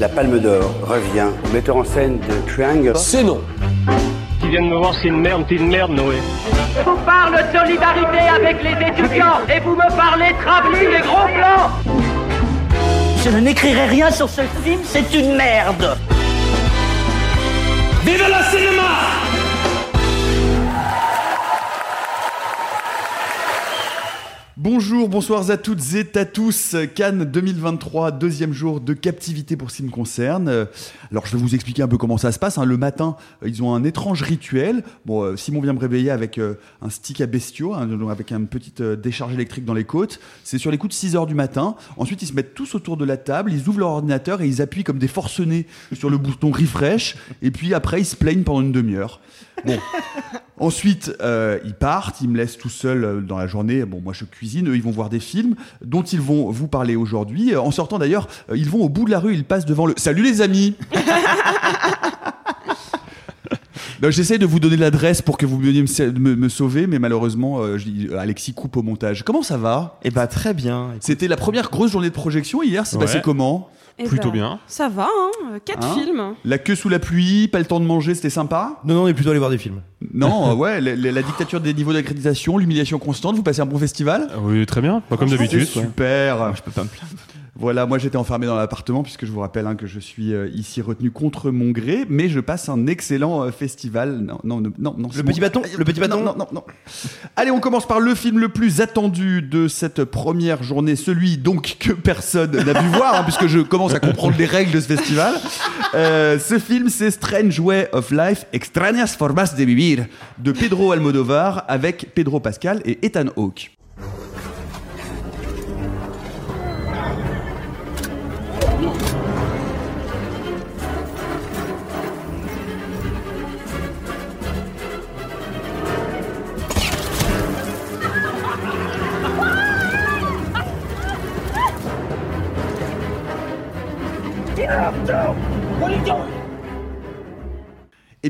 La Palme d'Or revient au metteur en scène de Triangle. C'est non. Qui viennent me voir, c'est une merde, c'est une merde, Noé. Je vous parle de solidarité avec les étudiants et vous me parlez travelling et gros plans. Je ne n'écrirai rien sur ce film, c'est une merde. Vive le cinéma Bonjour, bonsoir à toutes et à tous. Cannes 2023, deuxième jour de captivité pour ce qui me concerne. Alors je vais vous expliquer un peu comment ça se passe. hein. Le matin, ils ont un étrange rituel. Bon, euh, Simon vient me réveiller avec euh, un stick à bestiaux, hein, avec une petite euh, décharge électrique dans les côtes. C'est sur les coups de 6 heures du matin. Ensuite, ils se mettent tous autour de la table, ils ouvrent leur ordinateur et ils appuient comme des forcenés sur le bouton refresh. Et puis après, ils se plaignent pendant une demi-heure. Bon. Ensuite, euh, ils partent, ils me laissent tout seul euh, dans la journée. Bon, moi je cuisine, eux ils vont voir des films dont ils vont vous parler aujourd'hui. Euh, En sortant d'ailleurs, ils vont au bout de la rue, ils passent devant le. Salut les amis Non, J'essaie de vous donner l'adresse pour que vous veniez me, me- me sauver, mais malheureusement, euh, Alexis coupe au montage. Comment ça va? Eh bah très bien. C'était la première grosse journée de projection hier, c'est Ouais. passé comment? Eh Plutôt ben, bien. Ça va, hein euh, Quatre Hein films. La queue sous la pluie, pas le temps de manger, c'était sympa Non, non, on est plutôt allé voir des films. Non, euh, ouais, la, la- la dictature des niveaux d'accréditation, l'humiliation constante, vous passez un bon festival Ah Oui, très bien. Pas comme d'habitude. Ouais. super. Je peux pas me plaindre. Voilà, moi j'étais enfermé dans l'appartement puisque je vous rappelle hein, que je suis euh, ici retenu contre mon gré, mais je passe un excellent euh, festival. Non, non, non, non. Le petit bon. bâton, le petit bâton. Non, non, non, non. Allez, on commence par le film le plus attendu de cette première journée, celui donc que personne n'a pu voir, hein, puisque je commence à comprendre les règles de ce festival. Euh, ce film, c'est Strange Way of Life, Extrañas Formas de Vivir, de Pedro Almodovar, avec Pedro Pascal et Ethan Hawke.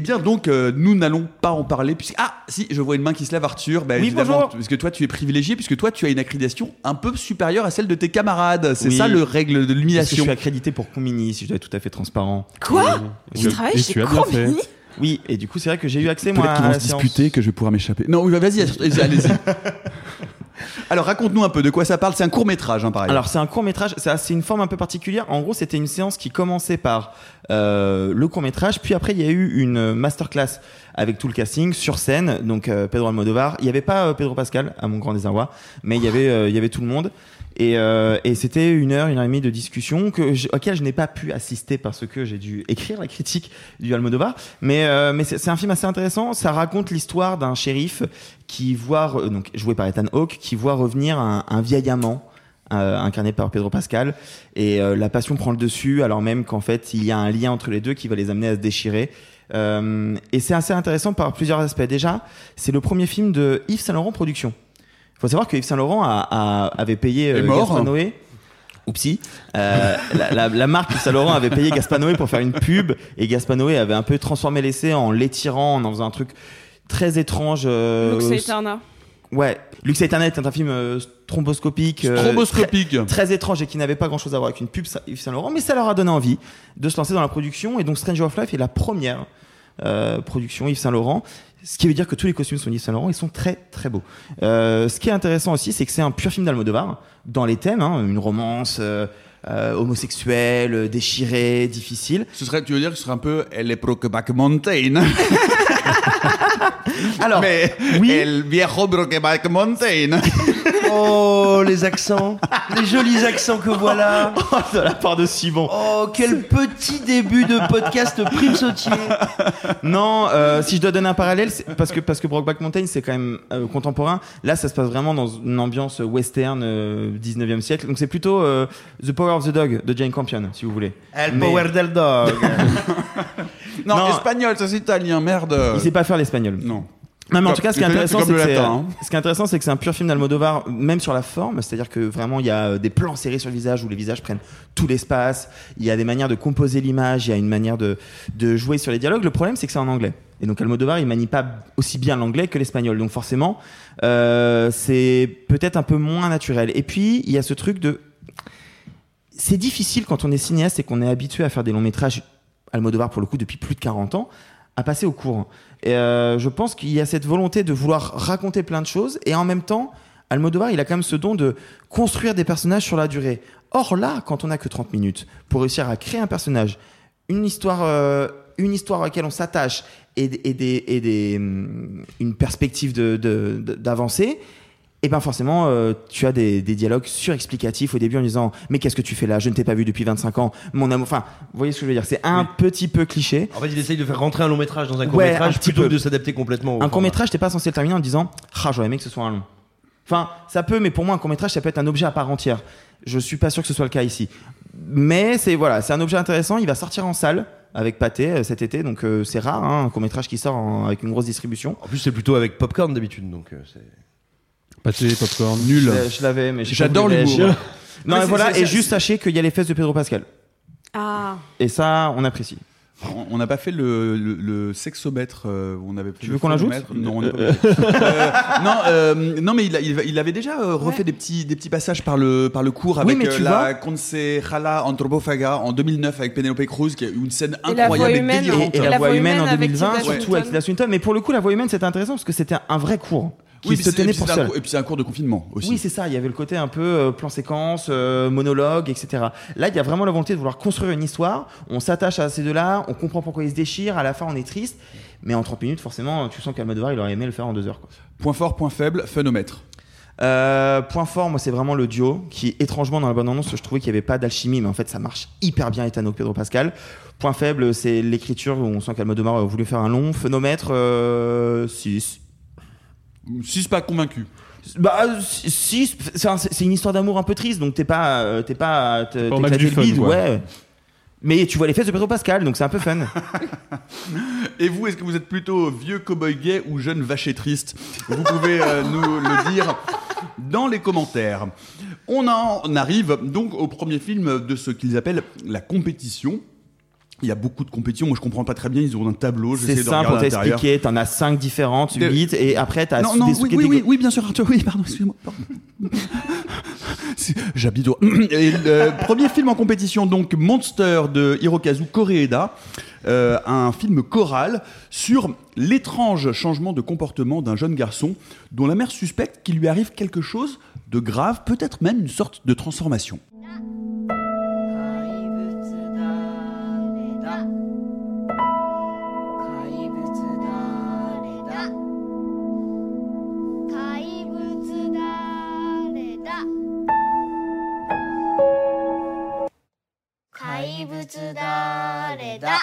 Eh bien donc, euh, nous n'allons pas en parler, puisque... Ah, si, je vois une main qui se lève, Arthur. Bah, Oui, évidemment, bonjour. Parce que toi, tu es privilégié, puisque toi, tu as une accréditation un peu supérieure à celle de tes camarades. C'est Oui. ça, le règle de que je l'humiliation. suis accrédité pour Comini, si je dois être tout à fait transparent. Quoi Tu travailles chez. Combini Oui, et du coup, c'est vrai que j'ai eu accès, moi, Peut-être qu'ils à vont se disputer, que je vais pouvoir m'échapper. Non, oui, vas-y, allez-y. Alors, raconte-nous un peu de quoi ça parle. C'est un court-métrage, hein, pareil. Alors, c'est un court métrage, c'est une forme un peu particulière. En gros, c'était une séance qui commençait par euh, le court métrage, puis après, il y a eu une masterclass avec tout le casting sur scène. Donc, euh, Pedro Almodovar. Il n'y avait pas euh, Pedro Pascal, à mon grand désarroi, mais il y avait, euh, il y avait tout le monde. Et, euh, et c'était une heure, une heure et demie de discussion que je- je n'ai pas pu assister parce que j'ai dû écrire la critique du Almodovar. Mais, euh, c'est un film assez intéressant. Ça raconte l'histoire d'un shérif qui voit, donc joué par Ethan Hawke, qui voit revenir un, vieil amant euh, incarné par Pedro Pascal. Et la passion prend le dessus, alors même qu'en fait, il y a un lien entre les deux qui va les amener à se déchirer. Et c'est assez intéressant par plusieurs aspects. Déjà, c'est le premier film de Yves Saint Laurent Production. Il faut savoir que Yves Saint Laurent a, a- avait payé euh, mort. Gaspard Noé. Oupsie. Euh, la, la, la marque Yves Saint Laurent avait payé Gaspard Noé pour faire une pub et Gaspard Noé avait un peu transformé l'essai en l'étirant, en en faisant un truc très étrange. euh, Lux Aeterna. Ouais, Lux Ethernet est un film euh, thromboscopique, euh, Stromboscopique. très, très étrange et qui n'avait pas grand chose à voir avec une pub Yves Saint Laurent, mais ça leur a donné envie de se lancer dans la production. Et donc Stranger of Life est la première euh, production Yves Saint Laurent. Ce qui veut dire que tous les costumes sont Yves Saint Laurent, ils sont très très beaux. Euh, ce qui est intéressant aussi, c'est que c'est un pur film d'Almodovar dans les thèmes, hein, une romance euh, euh, homosexuelle, déchirée, difficile. Ce serait, tu veux dire que ce serait un peu Elle est Brokeback Mountain. Alors, Mais oui. El Viejo Brokeback Mountain. Oh, les accents, les jolis accents que voilà. de la part de Simon. Oh, quel petit début de podcast prime sautier. Non, euh, si je dois donner un parallèle, c'est parce que parce que Brokeback Mountain c'est quand même euh, contemporain. Là, ça se passe vraiment dans une ambiance western euh, 19e siècle. Donc c'est plutôt euh, The Power of the Dog de Jane Campion, si vous voulez. El Mais- power del dog. Non, Non. espagnol, ça c'est italien, merde. Il sait pas faire l'espagnol. Non. Non, mais en tout cas, ce qui est l'italien, intéressant, c'est c'est comme que le c'est, latin, euh, ce qui est intéressant, c'est que c'est un pur film d'Almodovar, même sur la forme. C'est-à-dire que vraiment, il y a euh, des plans serrés sur le visage où les visages prennent tout l'espace. Il y a des manières de composer l'image. Il y a une manière de, de jouer sur les dialogues. Le problème, c'est que c'est en anglais. Et donc Almodovar, il manie pas aussi bien l'anglais que l'espagnol. Donc forcément, euh, c'est peut-être un peu moins naturel. Et puis, il y a ce truc de... C'est difficile quand on est cinéaste et qu'on est habitué à faire des longs métrages, Almodovar pour le coup, depuis plus de 40 ans, passer au cours. Et euh, je pense qu'il y a cette volonté de vouloir raconter plein de choses et en même temps, Almodovar, il a quand même ce don de construire des personnages sur la durée. Or là, quand on n'a que 30 minutes, pour réussir à créer un personnage, une histoire, euh, une histoire à laquelle on s'attache et, des, et des, hum, une perspective de, de- d'avancée, et ben forcément, euh, tu as des, des dialogues surexplicatifs au début en disant mais qu'est-ce que tu fais là? Je ne t'ai pas vu depuis 25 ans. Mon amour. Enfin, vous voyez ce que je veux dire C'est un petit peu cliché. En fait, il essaye de faire rentrer un long métrage dans un court Ouais, un métrage petit plutôt peu. que de s'adapter complètement au Un court métrage, t'es pas censé le terminer en disant ah j'aurais aimé que ce soit un long. Enfin, ça peut, mais pour moi un court métrage, ça peut être un objet à part entière. Je suis pas sûr que ce soit le cas ici. Mais c'est voilà, c'est un objet intéressant. Il va sortir en salle avec Pathé euh, cet été, donc euh, c'est rare hein, un court métrage qui sort en- avec une grosse distribution. En plus, c'est plutôt avec popcorn d'habitude, donc euh, c'est. Pâté, popcorn. Nul. Je l'avais, mais pas J'adore l'humour. Non, Ouais, et voilà, et juste sachez qu'il y a les fesses de Pedro Pascal. Ah, Et ça, on apprécie. On- n'a pas fait le, le, le sexomètre. euh, on avait Tu veux qu'on l'ajoute. Non, pas Euh, non, euh, non, mais il, a- il, il avait déjà refait Ouais. des petits des petits passages par le par le cours Oui, avec mais tu la Concejala Antropofaga en 2009 avec Penelope Cruz, qui a eu une scène Et la incroyable voix et, humaine. Et, et la, La voix humaine en humaine avec 2020, Tilda surtout avec Tilda Swinton. Mais pour le coup, la voix humaine, c'était intéressant parce que c'était un vrai cours qui Oui, se tenait et puis pour c'est un cours- Et puis c'est un cours de confinement aussi. Oui, c'est ça. Il y avait le côté un peu euh, plan séquence, euh, monologue, etc. Là, il y a vraiment la volonté de vouloir construire une histoire. On s'attache à ces deux-là, on comprend pourquoi ils se déchirent. À la fin, on est triste. Mais en 30 minutes, forcément, tu sens qu'Almodovar, il aurait aimé le faire en deux heures. Quoi. Point fort, point faible, phénomètre. Euh, point fort, moi, c'est vraiment le duo qui, étrangement, dans la bonne annonce, je trouvais qu'il n'y avait pas d'alchimie, mais en fait, ça marche hyper bien, Hawke, Pedro Pascal. Point faible, c'est l'écriture où on sent qu'Almodovar a voulu faire un long. Phénomètre, 6. Si c'est pas convaincu. Bah, 6, c'est un- c'est une histoire d'amour un peu triste, donc t'es pas, euh, t'es pas, à te- Pas le bide, quoi. ouais. Mais tu vois les fesses de Pedro Pascal, donc c'est un peu fun. Et vous, est-ce que vous êtes plutôt vieux cowboy gay ou jeune vacher triste? Vous pouvez euh, nous le dire dans les commentaires. On en arrive donc au premier film de ce qu'ils appellent la compétition. Il y a beaucoup de compétitions. Moi, je comprends pas très bien. Ils ont un tableau. c'est simple, l'intérieur. expliqué, t'en as 5 différentes, De- 8, et après t'as Non, des non, oui, catégories- oui, oui, oui, bien sûr, Arthur. Oui, pardon, excusez-moi. J'habite au... Et le premier film en compétition, donc Monster de Hirokazu Koreeda, euh, un film choral sur l'étrange changement de comportement d'un jeune garçon dont la mère suspecte qu'il lui arrive quelque chose de grave, peut-être même une sorte de transformation. 物誰だ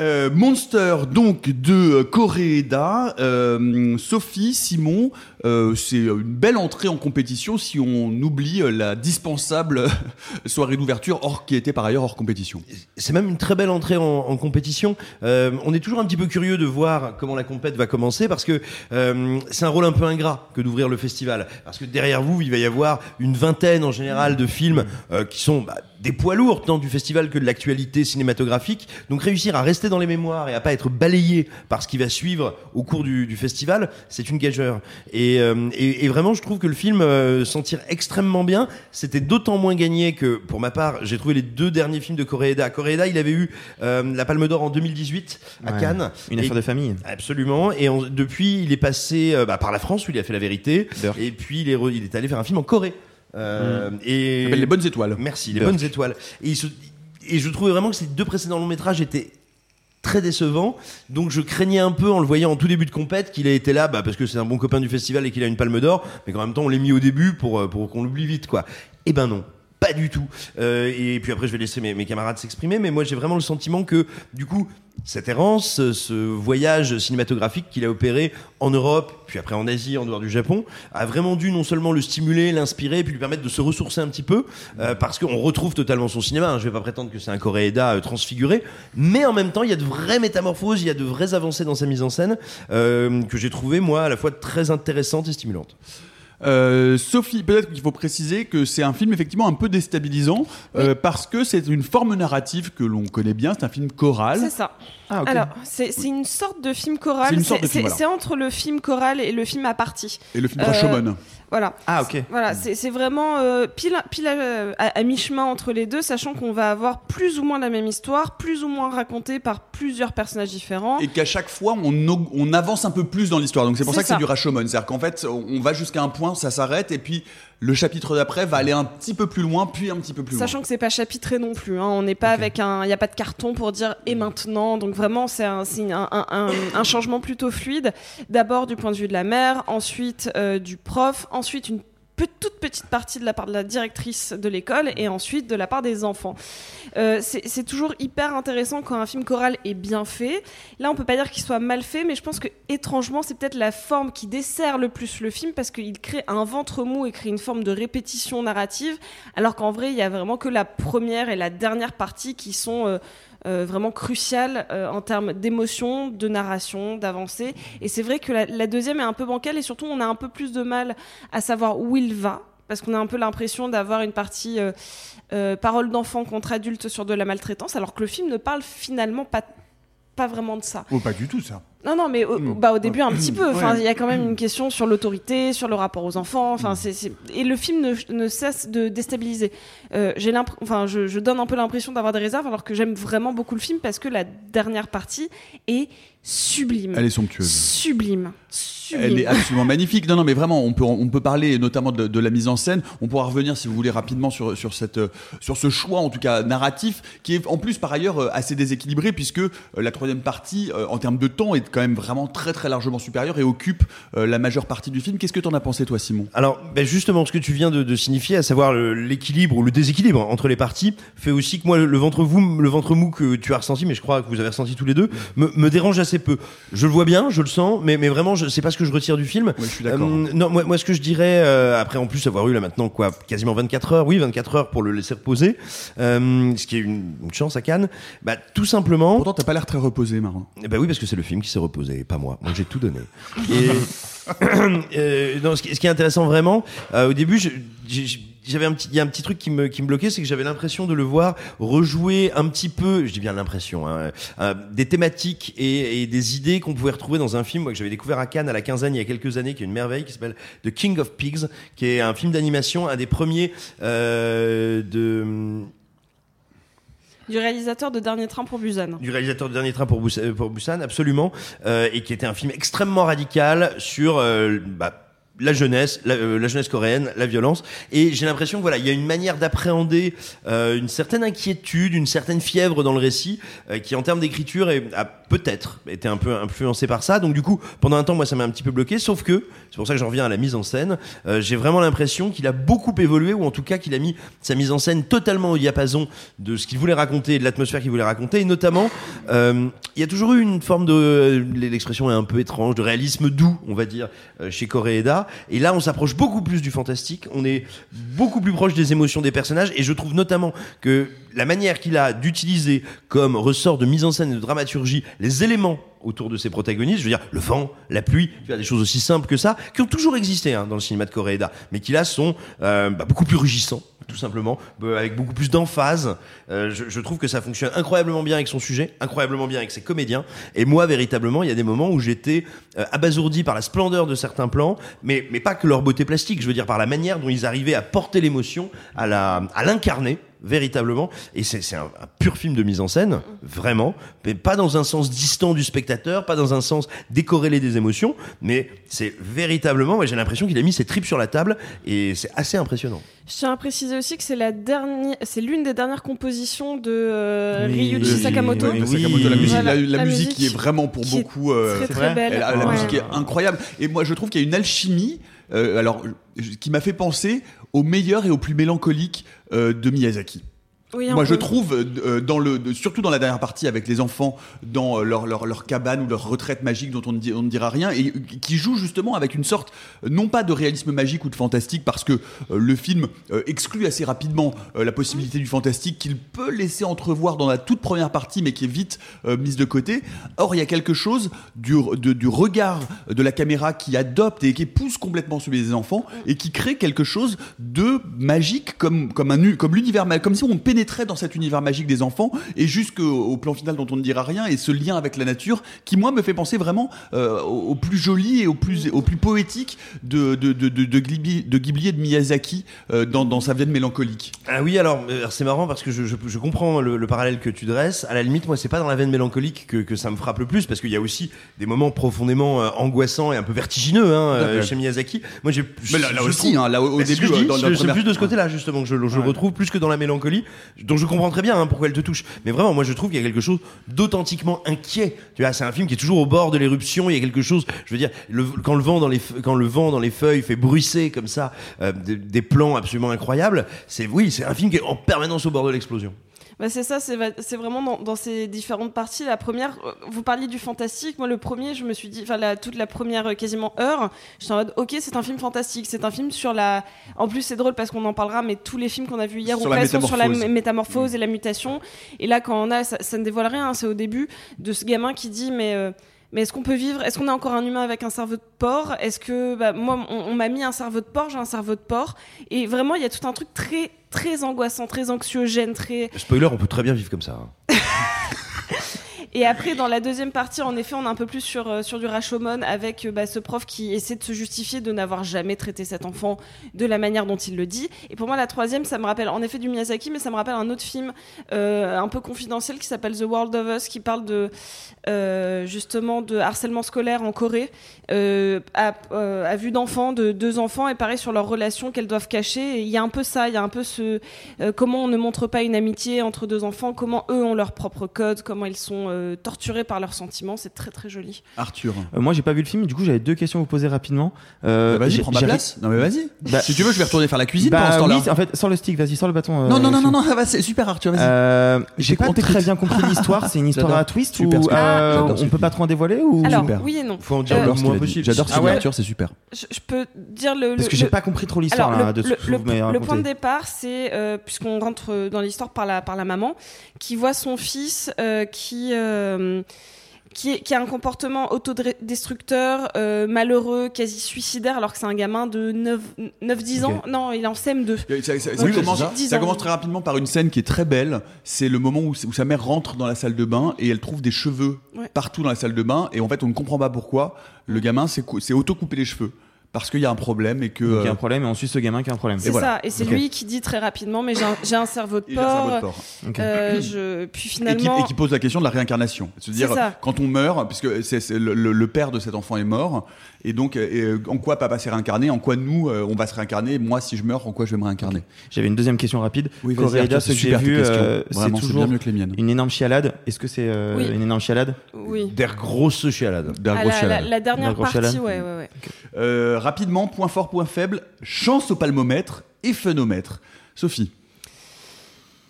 Euh, Monster, donc de euh, Koreeda, euh, Sophie, Simon, euh, c'est une belle entrée en compétition si on oublie euh, la dispensable soirée d'ouverture, hors qui était par ailleurs hors compétition. C'est même une très belle entrée en, compétition. Euh, on est toujours un petit peu curieux de voir comment la compète va commencer parce que euh, c'est un rôle un peu ingrat que d'ouvrir le festival. Parce que derrière vous, il va y avoir une vingtaine en général de films euh, qui sont bah, des poids lourds tant du festival que de l'actualité cinématographique. Donc réussir à rester dans les mémoires et à pas être balayé par ce qui va suivre au cours du, du festival, c'est une gageure. Et, euh, et, et vraiment, je trouve que le film euh, s'en tire extrêmement bien. C'était d'autant moins gagné que, pour ma part, j'ai trouvé les deux derniers films de Koreeda. Koreeda, il avait eu euh, la Palme d'Or en 2018 à Ouais. Cannes. Une Et- affaire de famille. Absolument. Et en- depuis, il est passé euh, bah, par la France où il a fait La Vérité. Et puis, il est, re- il est allé faire un film en Corée. Euh, et s'appelle Les Bonnes Étoiles. Merci, les bonnes étoiles. Et, il se- et je trouvais vraiment que ces deux précédents longs métrages étaient très décevants. Donc je craignais un peu en le voyant en tout début de compète qu'il ait été là bah, parce que c'est un bon copain du festival et qu'il a une palme d'or, mais qu'en même temps on l'ait mis au début pour, euh, pour qu'on l'oublie vite quoi. Eh ben non. Pas du tout. Euh, et puis après, je vais laisser mes, camarades s'exprimer, mais moi j'ai vraiment le sentiment que, du coup, cette errance, ce- ce voyage cinématographique qu'il a opéré en Europe, puis après en Asie, en dehors du Japon, a vraiment dû non seulement le stimuler, l'inspirer, puis lui permettre de se ressourcer un petit peu, euh, parce qu'on retrouve totalement son cinéma. hein. Je vais pas prétendre que c'est un Koreeda euh, transfiguré, mais en même temps, il y a de vraies métamorphoses, il y a de vraies avancées dans sa mise en scène euh, que j'ai trouvé moi à la fois très intéressantes et stimulantes. Euh, Sophie, peut-être qu'il faut préciser que c'est un film effectivement un peu déstabilisant euh, parce que c'est une forme narrative que l'on connaît bien. C'est un film choral. C'est ça. Ah. Alors, c'est une sorte de film choral. C'est une sorte de C'est- film, c'est- voilà. entre le film choral et le film à partie. Et le film Euh, Rashomon. Voilà. Ah, ok. Voilà, c'est vraiment euh, pile, pile à, à- à mi-chemin entre les deux, sachant qu'on va avoir plus ou moins la même histoire, plus ou moins racontée par plusieurs personnages différents. Et qu'à chaque fois, on, avance un peu plus dans l'histoire. Donc c'est pour C'est ça que c'est ça. du Rashomon. C'est-à-dire qu'en fait, on va jusqu'à un point, ça s'arrête, et puis le chapitre d'après va aller un petit peu plus loin, puis un petit peu plus loin. Sachant que c'est pas chapitré non plus, hein. on n'est pas avec un, il n'y a pas de carton pour dire et maintenant, donc vraiment c'est un, un, un- un- un changement plutôt fluide. D'abord du point de vue de la mère, ensuite euh, du prof, ensuite une toute petite partie de la part de la directrice de l'école et ensuite de la part des enfants. Euh, c'est toujours hyper intéressant quand un film choral est bien fait. Là, on peut pas dire qu'il soit mal fait, mais je pense que étrangement, c'est peut-être la forme qui dessert le plus le film parce qu'il crée un ventre mou et crée une forme de répétition narrative, alors qu'en vrai, il y a vraiment que la première et la dernière partie qui sont euh, euh, vraiment cruciales euh, en termes d'émotion, de narration, d'avancée. Et c'est vrai que la, deuxième est un peu bancale et surtout, on a un peu plus de mal à savoir où il va. Parce qu'on a un peu l'impression d'avoir une partie euh, parole d'enfant contre adulte sur de la maltraitance, alors que le film ne parle finalement pas, pas vraiment de ça. Oh, pas du tout ça. Non, non, mais au, bah, au début un petit peu. Enfin, il y a quand même une question sur l'autorité, sur le rapport aux enfants. Enfin, c'est, c'est- et le film ne, ne cesse de déstabiliser. Euh, j'ai l'impr- enfin, je, je donne un peu l'impression d'avoir des réserves, alors que j'aime vraiment beaucoup le film parce que la dernière partie est sublime. Elle est somptueuse. Sublime. Sublime. Elle est absolument magnifique. Non, non, mais vraiment, on peut, on peut parler notamment de, de la mise en scène. On pourra revenir, si vous voulez, rapidement sur, sur, cette, euh, sur ce choix, en tout cas narratif, qui est en plus par ailleurs euh, assez déséquilibré, puisque euh, la troisième partie, en termes de temps, est quand même vraiment très très largement supérieure et occupe la majeure partie du film. Qu'est-ce que tu en as pensé, toi, Simon? Alors, ben justement, ce que tu viens de, de signifier, à savoir l'équilibre ou le déséquilibre entre les parties, fait aussi que moi, le, ventre mou, le ventre mou que tu as ressenti, mais je crois que vous avez ressenti tous les deux, me, me dérange assez peu. Je le vois bien, je le sens, mais, mais vraiment, je c'est pas ce que je retire du film. Oui, je suis d'accord. Euh, non, moi, moi, ce que je dirais, euh, après en plus avoir eu là maintenant quoi, quasiment 24 heures, oui, 24 heures pour le laisser reposer, euh, ce qui est une, une chance à Cannes, bah tout simplement. Pourtant, t'as pas l'air très reposé, Marron. Eh ben oui, parce que c'est le film qui s'est reposé, pas moi. Moi, j'ai tout donné. Et euh, non, ce, qui, ce qui est intéressant vraiment, euh, au début, j'avais un petit, il y a un petit truc qui me, qui me bloquait, c'est que j'avais l'impression de le voir rejouer un petit peu, je dis bien l'impression, hein, euh, des thématiques et, et des idées qu'on pouvait retrouver dans un film moi, que j'avais découvert à Cannes à la quinzaine il y a quelques années, qui est une merveille, qui s'appelle The King of Pigs, qui est un film d'animation, un des premiers euh, de Du réalisateur de Dernier Train pour Busan. du réalisateur du dernier train pour Busan, pour Busan absolument, euh, et qui était un film extrêmement radical sur euh, bah, la jeunesse, la, euh, la jeunesse coréenne, la violence. Et j'ai l'impression voilà, il y a une manière d'appréhender euh, une certaine inquiétude, une certaine fièvre dans le récit, euh, qui en termes d'écriture a peut-être été un peu influencé par ça. Donc du coup, pendant un temps, moi, ça m'a un petit peu bloqué. Sauf que, c'est pour ça que j'en reviens à la mise en scène. euh, j'ai vraiment l'impression qu'il a beaucoup évolué, ou en tout cas qu'il a mis sa mise en scène totalement au diapason de ce qu'il voulait raconter, de l'atmosphère qu'il voulait raconter. Et notamment, euh, il y a toujours eu une forme de, l'expression est un peu étrange, de réalisme doux, on va dire, euh, chez Koreeda. Et là, on s'approche beaucoup plus du fantastique. On est beaucoup plus proche des émotions des personnages. Et je trouve notamment que la manière qu'il a d'utiliser comme ressort de mise en scène et de dramaturgie les éléments autour de ses protagonistes, je veux dire le vent, la pluie, tu vois, des choses aussi simples que ça, qui ont toujours existé hein, dans le cinéma de Koreeda, mais qui là sont euh, bah, beaucoup plus rugissants tout simplement, euh, avec beaucoup plus d'emphase. Euh, je, trouve que ça fonctionne incroyablement bien avec son sujet, incroyablement bien avec ses comédiens. Et moi, véritablement, il y a des moments où j'étais euh, abasourdi par la splendeur de certains plans, mais, mais pas que leur beauté plastique, je veux dire par la manière dont ils arrivaient à porter l'émotion, à la, à l'incarner véritablement et c'est un, un pur film de mise en scène vraiment mais pas dans un sens distant du spectateur pas dans un sens décorrélé des émotions mais c'est véritablement j'ai l'impression qu'il a mis ses tripes sur la table et c'est assez impressionnant Je tiens à préciser aussi que c'est la dernière, c'est l'une des dernières compositions de euh, Oui, Ryuichi oui, Sakamoto. Sakamoto, la musique, Voilà, la, la la musique musique qui est vraiment pour beaucoup. euh, très c'est très belle. Elle- la Ouais. musique est incroyable. Et moi, je trouve qu'il y a une alchimie, euh, alors, qui m'a fait penser au meilleur et au plus mélancolique euh, de Miyazaki. Oui, Moi, je trouve, euh, dans le, de- surtout dans la dernière partie avec les enfants dans euh, leur, leur, leur cabane ou leur retraite magique dont on ne, dit- on ne dira rien, et euh, qui joue justement avec une sorte, euh, non pas de réalisme magique ou de fantastique, parce que euh, le film euh, exclut assez rapidement euh, la possibilité du fantastique qu'il peut laisser entrevoir dans la toute première partie, mais qui est vite euh, mise de côté. Or, il y a quelque chose du, de- du regard de la caméra qui adopte et qui pousse complètement celui des enfants et qui crée quelque chose de magique comme, comme, un, comme l'univers, comme si on pénétrait dans cet univers magique des enfants et jusqu'au au plan final dont on ne dira rien et ce lien avec la nature qui, moi, me fait penser vraiment euh, au, au plus joli et au plus, au plus poétique de, de, de, de, de Ghibli, de Ghibli et de Miyazaki euh, dans, dans sa veine mélancolique. Ah oui, alors euh, c'est marrant parce que je, je, je comprends le, le parallèle que tu dresses. À la limite, moi, c'est pas dans la veine mélancolique que, que ça me frappe le plus parce qu'il y a aussi des moments profondément angoissants et un peu vertigineux hein, chez Miyazaki. Moi, j'ai là, là aussi, trouve- hein, là, au, début, c'est- plus de ce côté-là justement que je, je retrouve plus que dans la mélancolie, dont je comprends très bien hein, pourquoi elle te touche. Mais vraiment, moi, je trouve qu'il y a quelque chose d'authentiquement inquiet. Tu vois, c'est un film qui est toujours au bord de l'éruption. Il y a quelque chose, je veux dire, quand le vent dans les quand le vent dans les feuilles fait bruisser comme ça euh, des, des plans absolument incroyables. C'est oui, c'est un film qui est en permanence au bord de l'explosion. Bah, c'est ça, c'est vraiment dans, dans ces différentes parties. La première, euh, vous parliez du fantastique. Moi, le premier, je me suis dit, enfin, la- toute la première euh, quasiment heure, j'étais en mode, ok, c'est un film fantastique. C'est un film sur la. En plus, c'est drôle parce qu'on en parlera, mais tous les films qu'on a vus hier Sur ou la presque sont sur la métamorphose. mé- métamorphose et la mutation. Et là, quand on a, ça, ça ne dévoile rien. hein, c'est au début de ce gamin qui dit, mais. euh, mais est-ce qu'on peut vivre? Est-ce qu'on est encore un humain avec un cerveau de porc? Est-ce que bah, moi, on, on m'a mis un cerveau de porc, j'ai un cerveau de porc, et vraiment, il y a tout un truc très, très angoissant, très anxiogène, très Spoiler, on peut très bien vivre comme ça. hein. Et après, dans la deuxième partie, en effet, on est un peu plus sur, euh, sur du Rashomon avec euh, bah, ce prof qui essaie de se justifier de n'avoir jamais traité cet enfant de la manière dont il le dit. Et pour moi, la troisième, ça me rappelle en effet du Miyazaki, mais ça me rappelle un autre film euh, un peu confidentiel qui s'appelle The World of Us, qui parle de justement de harcèlement scolaire en Corée, à, vue d'enfants, de deux enfants, et pareil sur leurs relations qu'elles doivent cacher. Il y a un peu ça, il y a un peu ce comment on ne montre pas une amitié entre deux enfants, comment eux ont leur propre code, comment ils sont euh, torturés par leurs sentiments. C'est très très joli. Arthur. Euh, moi, j'ai pas vu le film. Du coup, j'avais deux questions à vous poser rapidement. Euh, Bah, vas-y, prends ma place. Non, mais vas-y. Bah, si tu veux, je vais retourner faire la cuisine bah pendant ce temps-là. oui, en fait, sors le stick, vas-y, sors le bâton. euh, non, non, non, non, non, ça va, c'est super, Arthur, vas-y. Euh, j'ai pas très bien compris l'histoire. C'est une histoire à twist Super, ou super. euh, Ah, on peut pas trop en dévoiler ou Alors super. oui et non. Faut en dire le moins possible. J'adore ce Ah Arthur, c'est super. Je, peux dire le. Parce que j'ai pas compris trop l'histoire de ce le- point de départ, c'est puisqu'on rentre dans l'histoire par la, par la maman, qui voit son fils qui, euh, qui, est- qui a un comportement autodestructeur, euh, malheureux, quasi suicidaire, alors que c'est un gamin de 9-10 ans. Non, il est en CM2. Ça, ça- ça Oui, commence, ça. Ça très rapidement par une scène qui est très belle. C'est le moment où, où sa mère rentre dans la salle de bain et elle trouve des cheveux Ouais. partout dans la salle de bain. Et en fait, on ne comprend pas pourquoi. Le gamin s'est auto-coupé les cheveux parce qu'il y a un problème et que. Donc, il y a euh, un problème et on suit ce gamin qui a un problème. C'est voilà. ça, et c'est lui qui dit très rapidement, mais j'ai un, cerveau de il a un cerveau de porc. porc. Ok. Euh, je... Puis Et qui, finalement, et qui pose la question de la réincarnation. C'est-à-dire, C'est ça. quand on meurt, puisque le, le- le père de cet enfant est mort, et donc, euh, et, euh, en quoi papa s'est réincarné, en quoi nous, euh, on va se réincarner, moi, si je meurs, en quoi je vais me réincarner J'avais une deuxième question rapide. Oui, Coréda, ce que j'ai vu, euh, c'est toujours bien mieux que les miennes. une énorme chialade. Est-ce que c'est euh, Oui. une énorme chialade? Oui. Der grosse chialade. D'un Ah, gros la, chialade. la- dernière grosse partie, ouais, ouais, ouais. Rapidement, point fort, point faible, chance au palmomètre et phénomètre. Sophie.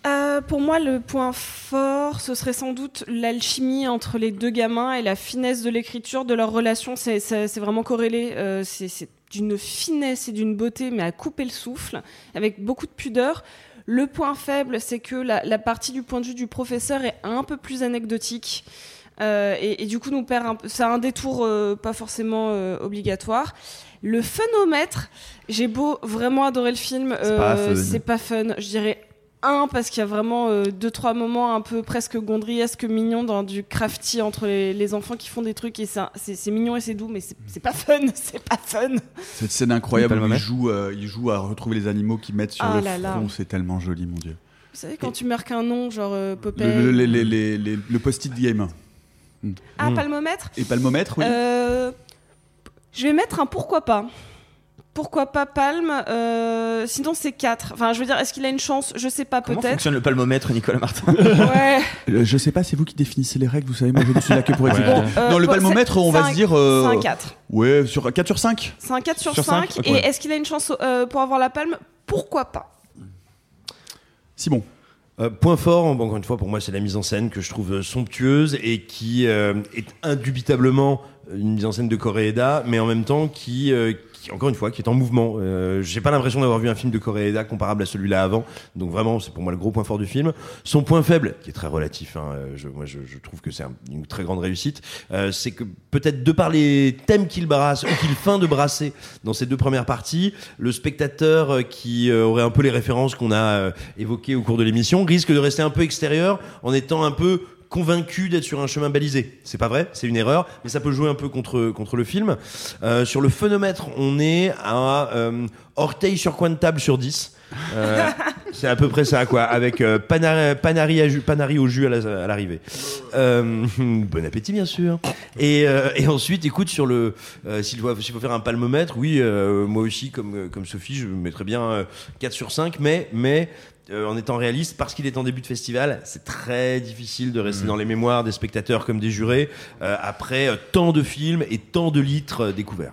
Euh, pour moi, le point fort, ce serait sans doute l'alchimie entre les deux gamins et la finesse de l'écriture de leur relation. C'est- vraiment corrélé. Euh, c'est d'une finesse et d'une beauté, mais à couper le souffle, avec beaucoup de pudeur. Le point faible, c'est que la, partie du point de vue du professeur est un peu plus anecdotique. Euh, et, du coup, nous perd un peu. C'est un détour euh, pas forcément obligatoire. Le phénomètre, j'ai beau vraiment adorer le film, C'est pas euh, fun. c'est pas fun. Je dirais un parce qu'il y a vraiment euh, deux trois moments un peu presque gondriesques mignons dans du crafty entre les, les enfants qui font des trucs et c'est un- c'est c'est mignon et c'est doux mais c'est c'est pas fun c'est pas fun Cette scène incroyable Le où il joue, euh, il joue à retrouver les animaux qui mettent sur Ah le là là. front. C'est tellement joli, mon dieu. vous savez quand tu marques un nom genre euh, Popeye Le, le- les- le post-it game. ah Mm. palmomètre? Et palmomètre, oui. Je vais mettre un pourquoi pas pourquoi pas Palme euh, Sinon c'est 4. Enfin, je veux dire, est-ce qu'il a une chance? Je sais pas, Comment peut-être. fonctionne le palmomètre, Nicolas Martin? Ouais. Euh, Je sais pas, c'est vous qui définissez les règles, vous savez, moi je ne suis là que pour exécuter. Bon, euh, non, le palmomètre, c'est- on va un- se dire. euh, C'est un 4. Ouais, sur 4 sur 5 C'est un 4 sur, Sur 5. cinq, Et est-ce qu'il a une chance euh, pour avoir la palme? Pourquoi pas? Simon. Euh, point fort, bon, encore une fois, pour moi, c'est la mise en scène que je trouve somptueuse et qui euh, est indubitablement une mise en scène de Koreeda, mais en même temps qui, euh, qui, encore une fois, qui est en mouvement. Euh, J'ai pas l'impression d'avoir vu un film de Koreeda comparable à celui-là avant, donc vraiment, c'est pour moi le gros point fort du film. Son point faible, qui est très relatif, hein, euh, je, moi je, je trouve que c'est un- une très grande réussite, euh, c'est que peut-être de par les thèmes qu'il brasse ou qu'il feint de brasser dans ces deux premières parties, le spectateur euh, qui euh, aurait un peu les références qu'on a évoquées au cours de l'émission risque de rester un peu extérieur en étant un peu convaincu d'être sur un chemin balisé. C'est pas vrai, c'est une erreur, mais ça peut jouer un peu contre contre le film. Euh, sur le phénomètre, on est à euh, orteil sur coin de table sur 10. Euh, c'est à peu près ça, quoi, avec euh, panari, panari, panari au jus à la- à l'arrivée. Euh, bon appétit, bien sûr. Et, euh, et ensuite, écoute, sur le, s'il faut, faut faire un palmomètre, oui, moi aussi, comme, comme Sophie, je mettrais bien euh, 4 sur 5, mais, mais euh, en étant réaliste, parce qu'il est en début de festival, c'est très difficile de rester dans les mémoires des spectateurs comme des jurés euh, après euh, tant de films et tant de litres découverts.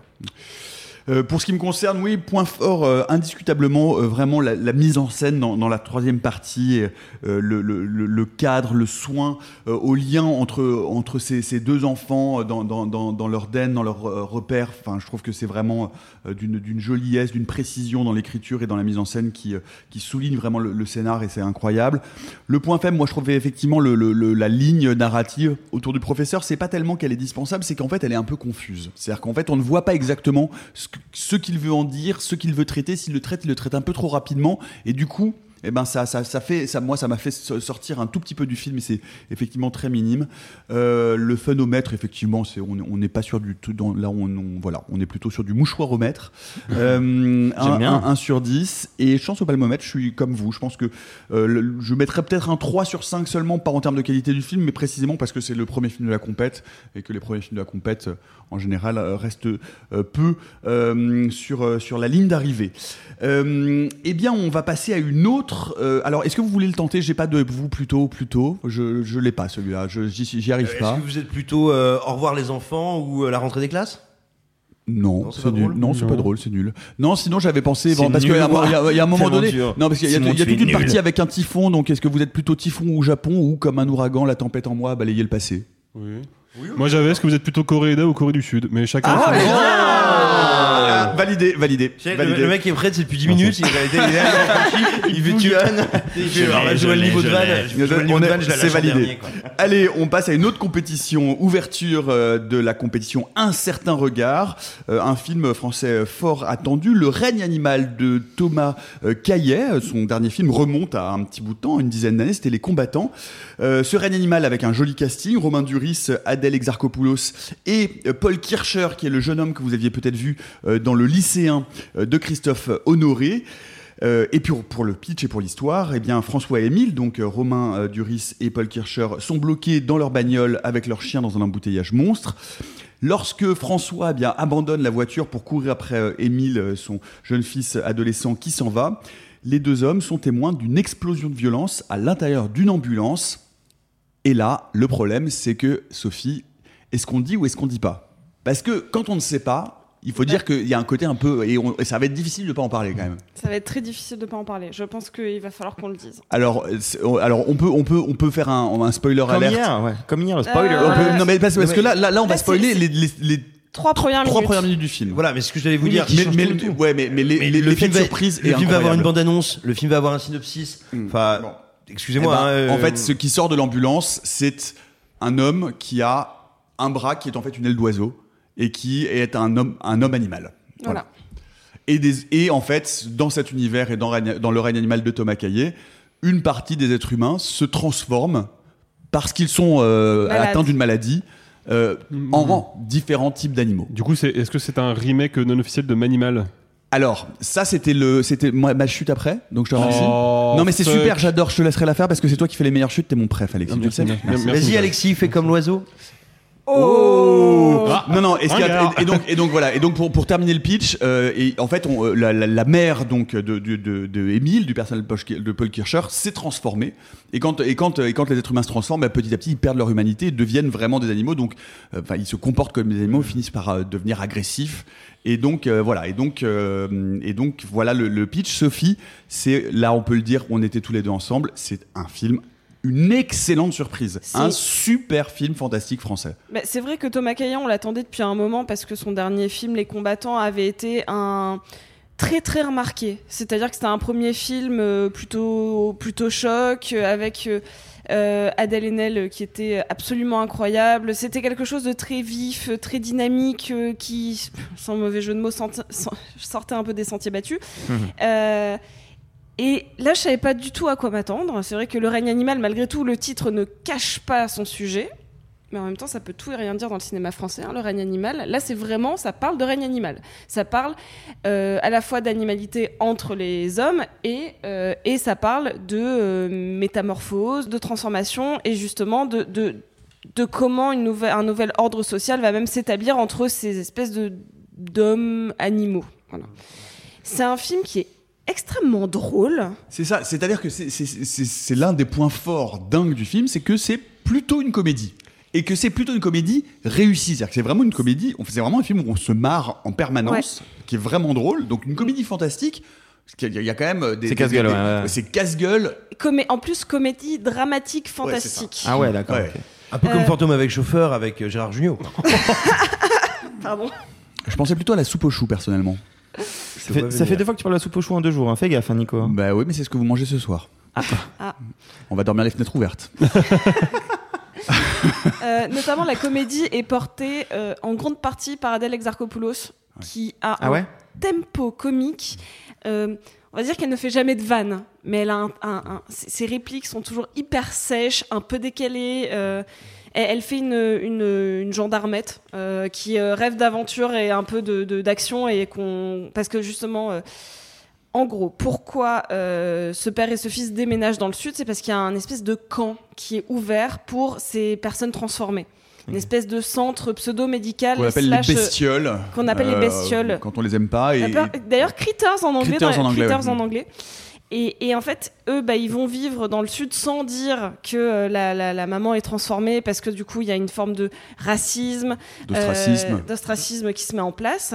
Euh, pour ce qui me concerne, oui, point fort, euh, indiscutablement, euh, vraiment la, la mise en scène dans, dans la troisième partie, le, le- le- le cadre, le soin, au lien entre, entre ces, ces deux enfants dans, dans, dans, dans leur den, dans leur repère. Enfin, je trouve que c'est vraiment d'une d'une joliesse, d'une précision dans l'écriture et dans la mise en scène qui, euh, qui souligne vraiment le, scénar et c'est incroyable. Le point faible, moi, je trouvais effectivement le, la ligne narrative autour du professeur, c'est pas tellement qu'elle est dispensable, c'est qu'en fait, elle est un peu confuse. C'est-à-dire qu'en fait, on ne voit pas exactement ce, ce qu'il veut en dire, ce qu'il veut traiter. S'il le traite, il le traite un peu trop rapidement. Et du coup, eh ben ça, ça, ça fait, ça, moi, ça m'a fait so- sortir un tout petit peu du film, et c'est effectivement très minime. Euh, le phénomètre, effectivement, c'est, on n'est pas sur du tout, dans, là, on, on- voilà, on est plutôt sur du mouchoiromètre. Euh, un, bien. un- un sur 10. Et chance au palmomètre, je suis comme vous. Je pense que euh, le- je mettrais peut-être un 3 sur 5 seulement, pas en termes de qualité du film, mais précisément parce que c'est le premier film de la compète, et que les premiers films de la compète, euh, en général, restent peu sur, sur la ligne d'arrivée. Eh bien, on va passer à une autre. Euh, alors, est-ce que vous voulez le tenter? J'ai pas de vous plutôt, plutôt. Je, je l'ai pas celui-là. Je- J'y j'y arrive Euh, Est-ce pas. que vous êtes plutôt euh, au revoir les enfants ou euh, la rentrée des classes? Non, Non, c'est nul. drôle Non, c'est Non. pas drôle, c'est nul. Non, sinon j'avais pensé bon, parce qu'il y, nul, a- moi. il y a- a un moment donné. dur. Non, parce qu'il y a, y a toute une nul. partie avec un typhon. Donc, est-ce que vous êtes plutôt typhon au Japon ou comme un ouragan, la tempête en moi, balayer le passé? Oui. Moi j'avais est-ce que vous êtes plutôt Coréeda ou Corée du Sud? Mais chacun. Ah, Ah, Validé, validé. Tu sais, le, validé. le mec est prêt depuis 10 minutes, il, a été- il, est là, il veut tu Il fait, alors je vois le niveau de vanne. je vois le niveau On de est- vanne, je la c'est en validé. dernier, quoi. Allez, on passe à une autre compétition, ouverture euh, de la compétition Un certain regard, Euh, un film français fort attendu, Le règne animal de Thomas euh, Caillet. Son dernier film remonte à un petit bout de temps, une dizaine d'années, c'était Les Combattants. Euh, ce règne animal avec un joli casting, Romain Duris, Adèle Exarchopoulos et euh, Paul Kircher, qui est le jeune homme que vous aviez peut-être vu euh, dans Le lycéen euh, de Christophe Honoré. Euh, et puis pour, le pitch et pour l'histoire, eh bien François et Émile, donc euh, Romain Duris et Paul Kircher, sont bloqués dans leur bagnole avec leur chien dans un embouteillage monstre. Lorsque François eh bien, abandonne la voiture pour courir après euh, Émile, son jeune fils adolescent qui s'en va, les deux hommes sont témoins d'une explosion de violence à l'intérieur d'une ambulance. Et là, le problème, c'est que Sophie, est-ce qu'on dit ou est-ce qu'on dit pas? Parce que quand on ne sait pas, il faut dire qu'il y a un côté un peu et, on- et ça va être difficile de pas en parler quand même. Ça va être très difficile de pas en parler. Je pense qu'il va falloir qu'on le dise. Alors, euh, alors on peut on peut on peut faire un, un spoiler Comme alerte. hier, ouais. Comme hier, le spoiler. Euh, On peut- Ouais. non mais parce, parce que là, là, là, on va spoiler les, les, les Trois premières trois minutes. premières minutes du film. Voilà, mais ce que j'allais vous Oui, dire, mais, mais- tout le tout. ouais, mais, mais les, Mais les, le l'effet film va- surprise le film va avoir une incroyable. bande-annonce, le film va avoir un synopsis. Enfin, Bon. excusez-moi. Eh ben, hein, euh, En fait, ce qui sort de l'ambulance, c'est un homme qui a un bras qui est en fait une aile d'oiseau et qui est un homme, un homme animal. Voilà. Et, des, et en fait, dans cet univers et dans, Règne- dans le règne animal de Thomas Caillet, une partie des êtres humains se transforme parce qu'ils sont euh, atteints d'une maladie euh, en différents types d'animaux. Du coup, est-ce que c'est un remake non officiel de Manimal? Alors, ça, c'était le, c'était ma chute après, donc je te remercie. Oh, non, mais c'est super, j'adore, je te laisserai la faire parce que c'est toi qui fais les meilleures chutes, t'es mon préf, Alexis, Vas-y. Alexis, fais comme l'oiseau. Oh Ah, Non, non, est-ce qu'il y a- regarde. et, et donc, et donc voilà, et donc pour, pour terminer le pitch, euh, et en fait, on, euh, la, la- la mère donc de, de, de, de Émile, du personnage de Paul- de Paul Kircher, s'est transformée. Et quand, et, quand, et quand les êtres humains se transforment, bah, petit à petit, ils perdent leur humanité et deviennent vraiment des animaux. Donc, euh, enfin, ils se comportent comme des animaux, finissent par euh, devenir agressifs. Et donc, euh, voilà, et donc, euh, et donc voilà le, le pitch. Sophie, c'est là, on peut le dire, on était tous les deux ensemble. C'est un film. Une excellente surprise, un super film fantastique français. Bah, c'est vrai que Thomas Caillan, on l'attendait depuis un moment parce que son dernier film, Les Combattants, avait été un très très remarqué. C'est-à-dire que c'était un premier film euh, plutôt plutôt choc euh, avec euh, euh, Adèle Haenel qui était absolument incroyable. C'était quelque chose de très vif, très dynamique, qui, sans mauvais jeu de mots, sortait un peu des sentiers battus. Euh, et là, je savais pas du tout à quoi m'attendre. C'est vrai que Le règne animal, malgré tout, le titre ne cache pas son sujet. Mais en même temps, ça peut tout et rien dire dans le cinéma français, hein, le règne animal. Là, c'est vraiment, ça parle de règne animal. Ça parle euh, à la fois d'animalité entre les hommes et, euh, et ça parle de euh, métamorphose, de transformation et justement de, de, comment un nouvel ordre social va même s'établir entre ces espèces d'hommes animaux. Voilà. C'est un film qui est extrêmement drôle. C'est ça, c'est-à-dire que c'est- l'un des points forts dingues du film, c'est que c'est plutôt une comédie. Et que c'est plutôt une comédie réussie. C'est-à-dire que c'est vraiment une comédie, on- c'est vraiment un film où on se marre en permanence, qui est vraiment drôle. Donc une comédie fantastique, parce qu'il y a- il y a quand même des. C'est casse-gueule, ouais, ouais. C'est casse-gueule. Comé- en plus, comédie dramatique fantastique. Ah ouais, d'accord. Ouais. Un peu comme Euh, Fantôme avec chauffeur avec euh, Gérard Jugnot. Pardon. Je pensais plutôt à la soupe aux choux, personnellement. Ça fait, ça fait deux fois que tu parles de la soupe aux choux en deux jours. hein. Fais gaffe, hein, Nico. Bah oui, mais c'est ce que vous mangez ce soir. Ah. On va dormir les fenêtres ouvertes. Euh, notamment, la comédie est portée euh, en grande partie par Adèle Exarchopoulos, qui a Ah un ouais? tempo comique. Euh, on va dire qu'elle ne fait jamais de vannes, mais elle a un, un- un- ses ses répliques sont toujours hyper sèches, un peu décalées. Elle, elle fait une, une, une gendarmette euh, qui euh, rêve d'aventure et un peu de d'action et qu'on parce que justement. euh, en gros, pourquoi euh, ce père et ce fils déménagent dans le sud C'est parce qu'il y a un espèce de camp qui est ouvert pour ces personnes transformées. Une espèce de centre pseudo-médical. Qu'on appelle les slash, bestioles. qu'on appelle les bestioles. Quand on les aime pas. Et, D'ailleurs- Critters en anglais. Critters dans- en anglais, Critters ouais. en anglais. Et, et en fait, eux, bah, ils vont vivre dans le sud sans dire que euh, la, la- la maman est transformée parce que du coup, il y a une forme de racisme, D'ostracisme. euh, d'ostracisme qui se met en place.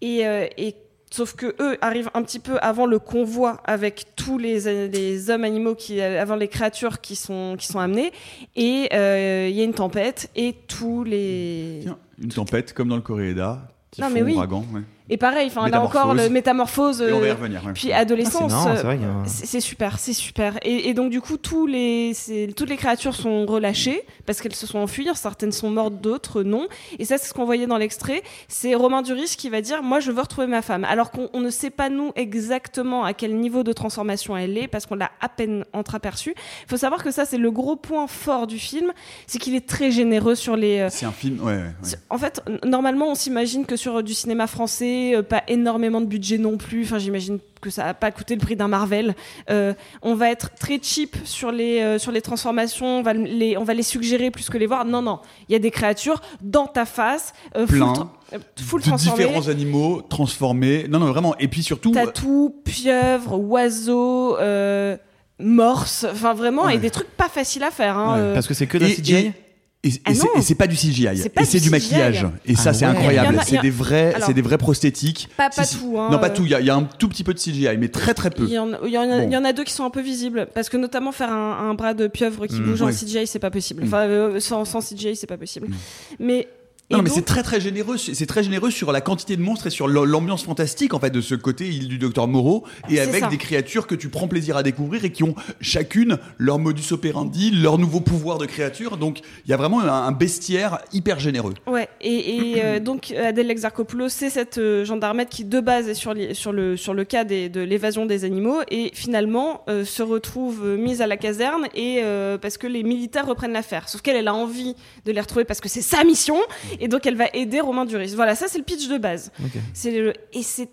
Et, euh, et sauf que eux arrivent un petit peu avant le convoi avec tous les, les hommes animaux qui, avant les créatures qui sont qui sont amenées. Et euh, il y a une tempête et tous les Tiens, une tempête comme dans le Coréeda. Non, typhon, mais oui. ouragan, ouais. Et pareil, enfin là encore le métamorphose. Et on va y euh, revenir. ouais. puis Ah, c'est adolescence, marrant, euh, c'est a- super, c'est super. Et, et donc du coup, tous les, toutes les créatures sont relâchées parce qu'elles se sont enfuies. Certaines sont mortes, d'autres non. Et ça, c'est ce qu'on voyait dans l'extrait. C'est Romain Duris qui va dire, moi, je veux retrouver ma femme. Alors qu'on on ne sait pas nous exactement à quel niveau de transformation elle est parce qu'on l'a à peine entreaperçu. Il faut savoir que ça, c'est le gros point fort du film, c'est qu'il est très généreux sur les. euh, C'est un film. Ouais, ouais, En fait, normalement, on s'imagine que sur euh, du cinéma français, euh, pas énormément de budget non plus. Enfin, j'imagine que ça a pas coûté le prix d'un Marvel. Euh, on va être très cheap sur les euh, sur les transformations. On va les on va les suggérer plus que les voir. Non, non. Il y a des créatures dans ta face, euh, full, Plein. euh, full de différents animaux transformés. Non, non, vraiment. Et puis surtout. Tatou, pieuvre, oiseau, euh, morse. Enfin, vraiment, Ouais. et des trucs pas faciles à faire. Hein, Ouais. euh. Parce que c'est que de la Et- CGI et- Et, Ah c'est- c'est pas du CGI, C'est pas et du c'est du maquillage. Et ça, Ah c'est ouais. incroyable. C'est des vrais, c'est des vrais prosthétiques. Pas, pas Si, si. tout. Hein, non, pas tout. Il y, a- il y a un tout petit peu de CGI, mais très très peu. Il y, en, il y en a, Bon. il y en a deux qui sont un peu visibles parce que notamment faire un, un bras de pieuvre qui Mm. bouge en. CGI c'est pas possible. Mm. Enfin euh, sans, sans CGI c'est pas possible. Mm. Mais Non, mais c'est très très généreux. C'est très généreux sur la quantité de monstres et sur l'am- l'ambiance fantastique en fait de ce côté île du docteur Moreau et avec ça. des créatures que tu prends plaisir à découvrir et qui ont chacune leur modus operandi, leur nouveau pouvoir de créature. Donc il y a vraiment un, bestiaire hyper généreux. Ouais, et, et, euh, donc Adèle Exarchopoulos, c'est cette euh, gendarmette qui de base est sur, les- sur, le, sur le cas des- de l'évasion des animaux et finalement euh, se retrouve euh, mise à la caserne et parce que les militaires reprennent l'affaire. Sauf qu'elle, elle a envie de les retrouver parce que c'est sa mission et donc elle va aider Romain Duris. Voilà, ça c'est le pitch de base. C'est le, et c'est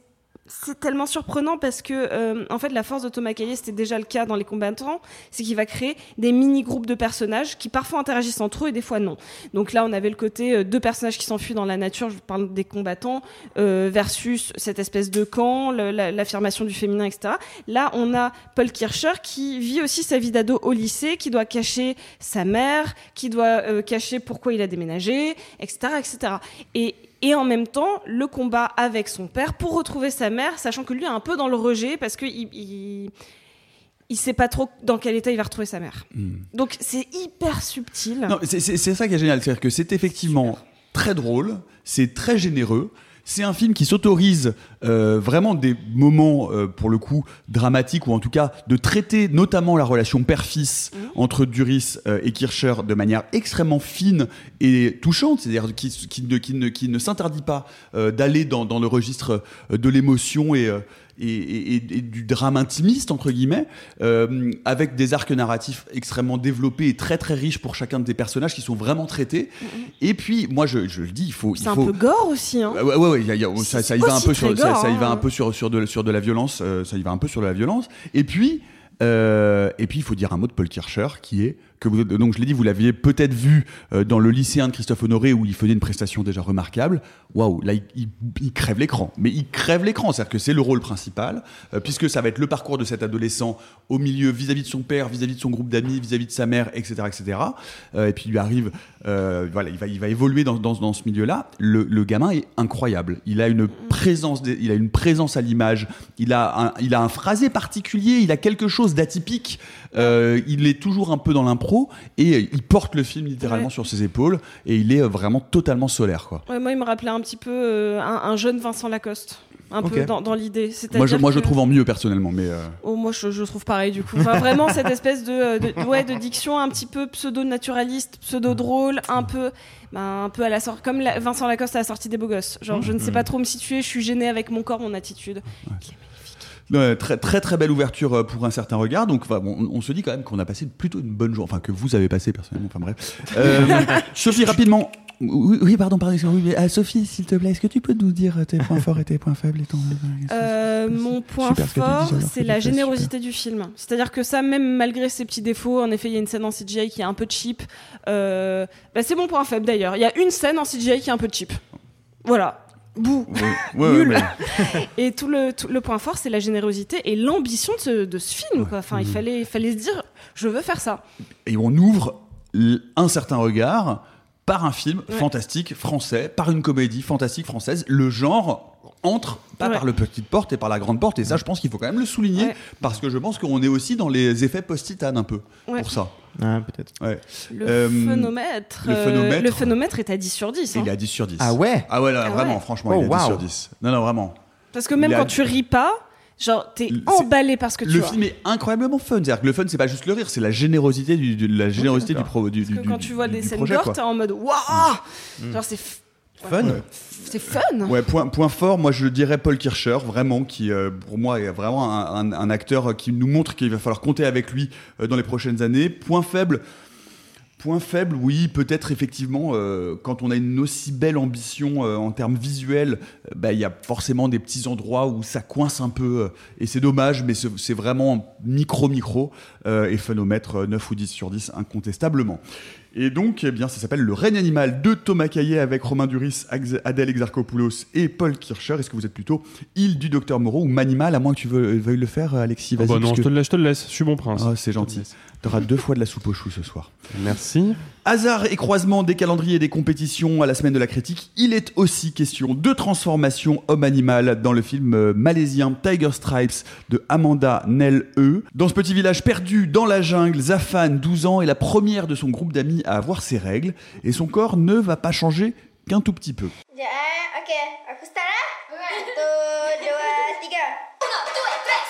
c'est tellement surprenant parce que euh, en fait la force de Thomas Caillet c'était déjà le cas dans les combattants c'est qu'il va créer des mini groupes de personnages qui parfois interagissent entre eux et des fois non. Donc là on avait le côté euh, deux personnages qui s'enfuient dans la nature je parle des combattants euh, versus cette espèce de camp l'affirmation du féminin etc là on a Paul Kircher qui vit aussi sa vie d'ado au lycée qui doit cacher sa mère qui doit euh, cacher pourquoi il a déménagé etc etc et et en même temps, le combat avec son père pour retrouver sa mère, sachant que lui est un peu dans le rejet parce que il, il, il sait pas trop dans quel état il va retrouver sa mère. Donc c'est hyper subtil. C'est ça qui est génial, c'est-à-dire que c'est effectivement très drôle, c'est très généreux. C'est un film qui s'autorise euh, vraiment des moments, euh, pour le coup, dramatiques, ou en tout cas de traiter notamment la relation père-fils entre Duris euh, et Kircher de manière extrêmement fine et touchante, c'est-à-dire qui, qui ne, qui ne, qui ne s'interdit pas d'aller dans, dans le registre de l'émotion et, et, et- et- et du drame intimiste, entre guillemets, euh, avec des arcs narratifs extrêmement développés et très très riches pour chacun des personnages qui sont vraiment traités. Et puis, moi, je, je le dis, il faut. C'est un faut... peu gore aussi. Hein. Ouais, ouais, ouais, il y a- il y a- ça, ça y va un peu sur, très ça, gore, ça y va hein. un peu sur, sur, de, sur de la violence, euh, ça y va un peu sur de la violence. Et puis, euh, et puis il faut dire un mot de Paul Kircher qui est que vous, donc je l'ai dit, vous l'aviez peut-être vu euh, dans le lycéen de Christophe Honoré où il faisait une prestation déjà remarquable. Waouh, là il, crève l'écran, mais il crève l'écran, c'est-à-dire que c'est le rôle principal euh, puisque ça va être le parcours de cet adolescent au milieu vis-à-vis de son père, vis-à-vis de son groupe d'amis, vis-à-vis de sa mère, etc., etc. Et puis il lui arrive, euh, voilà, il va, il va évoluer dans, dans, dans ce milieu-là. Le, le gamin est incroyable. Il a une présence, il a une présence à l'image. Il a un, il a un phrasé particulier. Il a quelque chose d'atypique. Euh, il est toujours un peu dans l'impro et il porte le film littéralement Ouais. sur ses épaules et il est euh, vraiment totalement solaire, quoi. Ouais, moi, il me rappelait un petit peu euh, un, un jeune Vincent Lacoste. Un peu dans, dans l'idée. Moi, je, moi, je trouve en mieux personnellement, mais euh, Oh, moi, je, je trouve pareil du coup. Enfin, vraiment, cette espèce de, euh, de, ouais, de diction un petit peu pseudo-naturaliste, pseudo-drôle, un peu, ben, un peu à la sortie, comme la- Vincent Lacoste à la sortie des Beaux Gosses. Genre, je ne sais pas trop me situer, je suis gênée avec mon corps, mon attitude. Ouais, très très très belle ouverture euh, pour un certain regard. Donc enfin, bon, on, on se dit quand même qu'on a passé plutôt une bonne journée, enfin que vous avez passé personnellement. Enfin bref. Euh, Sophie rapidement. Oui, oui, pardon, pardon. oui, euh, Sophie, s'il te plaît, est-ce que tu peux nous dire tes points forts et tes points faibles et ton... Euh, mon point Super fort, ce c'est la générosité du film. C'est-à-dire que ça, même malgré ses petits défauts, en effet, il y a une scène en CGI qui est un peu cheap. Euh, bah, c'est mon point faible d'ailleurs. Il y a une scène en CGI qui est un peu cheap. Voilà. Bouh. Ouais, ouais, Nul. mais- Et tout le, tout le point fort, c'est la générosité et l'ambition de ce, de ce film. Quoi. Enfin, il Mmh. fallait, il fallait se dire, je veux faire ça. et on ouvre un certain regard par un film Ouais. fantastique français, par une comédie fantastique française. Le genre entre pas Ouais. par le petite porte et par la grande porte et ça je pense qu'il faut quand même le souligner Ouais. parce que je pense qu'on est aussi dans les effets post-titane un peu Ouais. pour ça Ah, peut-être. ouais. Le Euh, phénomètre. le euh, phénomètre. le phénomètre est à 10 sur 10. hein. il est à 10 sur 10 Ah ouais ah ouais là, Ah vraiment ouais. franchement Oh, il est à 10 wow. sur 10 non non vraiment Parce que même il a- quand tu ris pas, genre, t'es emballé par ce que tu le vois. film est incroyablement fun c'est-à-dire que le fun c'est pas juste le rire c'est la générosité du, du- la générosité du, pro, du, Parce que du- quand tu vois du- des du scènes projet, gore, quoi. t'es en mode waouh Genre, c'est f- Fun. c'est fun. Ouais, point, point fort, moi je dirais Paul Kircher, vraiment, qui euh, pour moi est vraiment un, un- un acteur qui nous montre qu'il va falloir compter avec lui euh, dans les prochaines années. Point faible, point faible, oui, peut-être effectivement, euh, quand on a une aussi belle ambition euh, en termes visuels, euh, bah, il y a forcément des petits endroits où ça coince un peu, et c'est dommage, mais c'est vraiment micro-micro, et phénomètre euh, 9 ou 10 sur 10, incontestablement. Et donc, eh bien, ça s'appelle Le règne animal de Thomas Caillet avec Romain Duris, Adèle Exarchopoulos et Paul Kircher. Est-ce que vous êtes plutôt île du docteur Moreau ou Manimal, à moins que tu veuilles, le faire, Alexis? Ah Vas-y. bah non, parce je te, le laisse, je te le laisse, je suis bon prince. Ah, c'est gentil. Tu auras deux fois de la soupe aux choux ce soir. Merci. Hasard et croisement des calendriers et des compétitions à la semaine de la critique, il est aussi question de transformation homme-animal dans le film euh, malaisien Tiger Stripes de Amanda Nell E. Dans ce petit village perdu dans la jungle, Zafan, 12 ans, est la première de son groupe d'amis à avoir ses règles et son corps ne va pas changer qu'un tout petit peu. Ya, oke. Aku start ya. Satu, dua, tiga. Uno, dua, tres,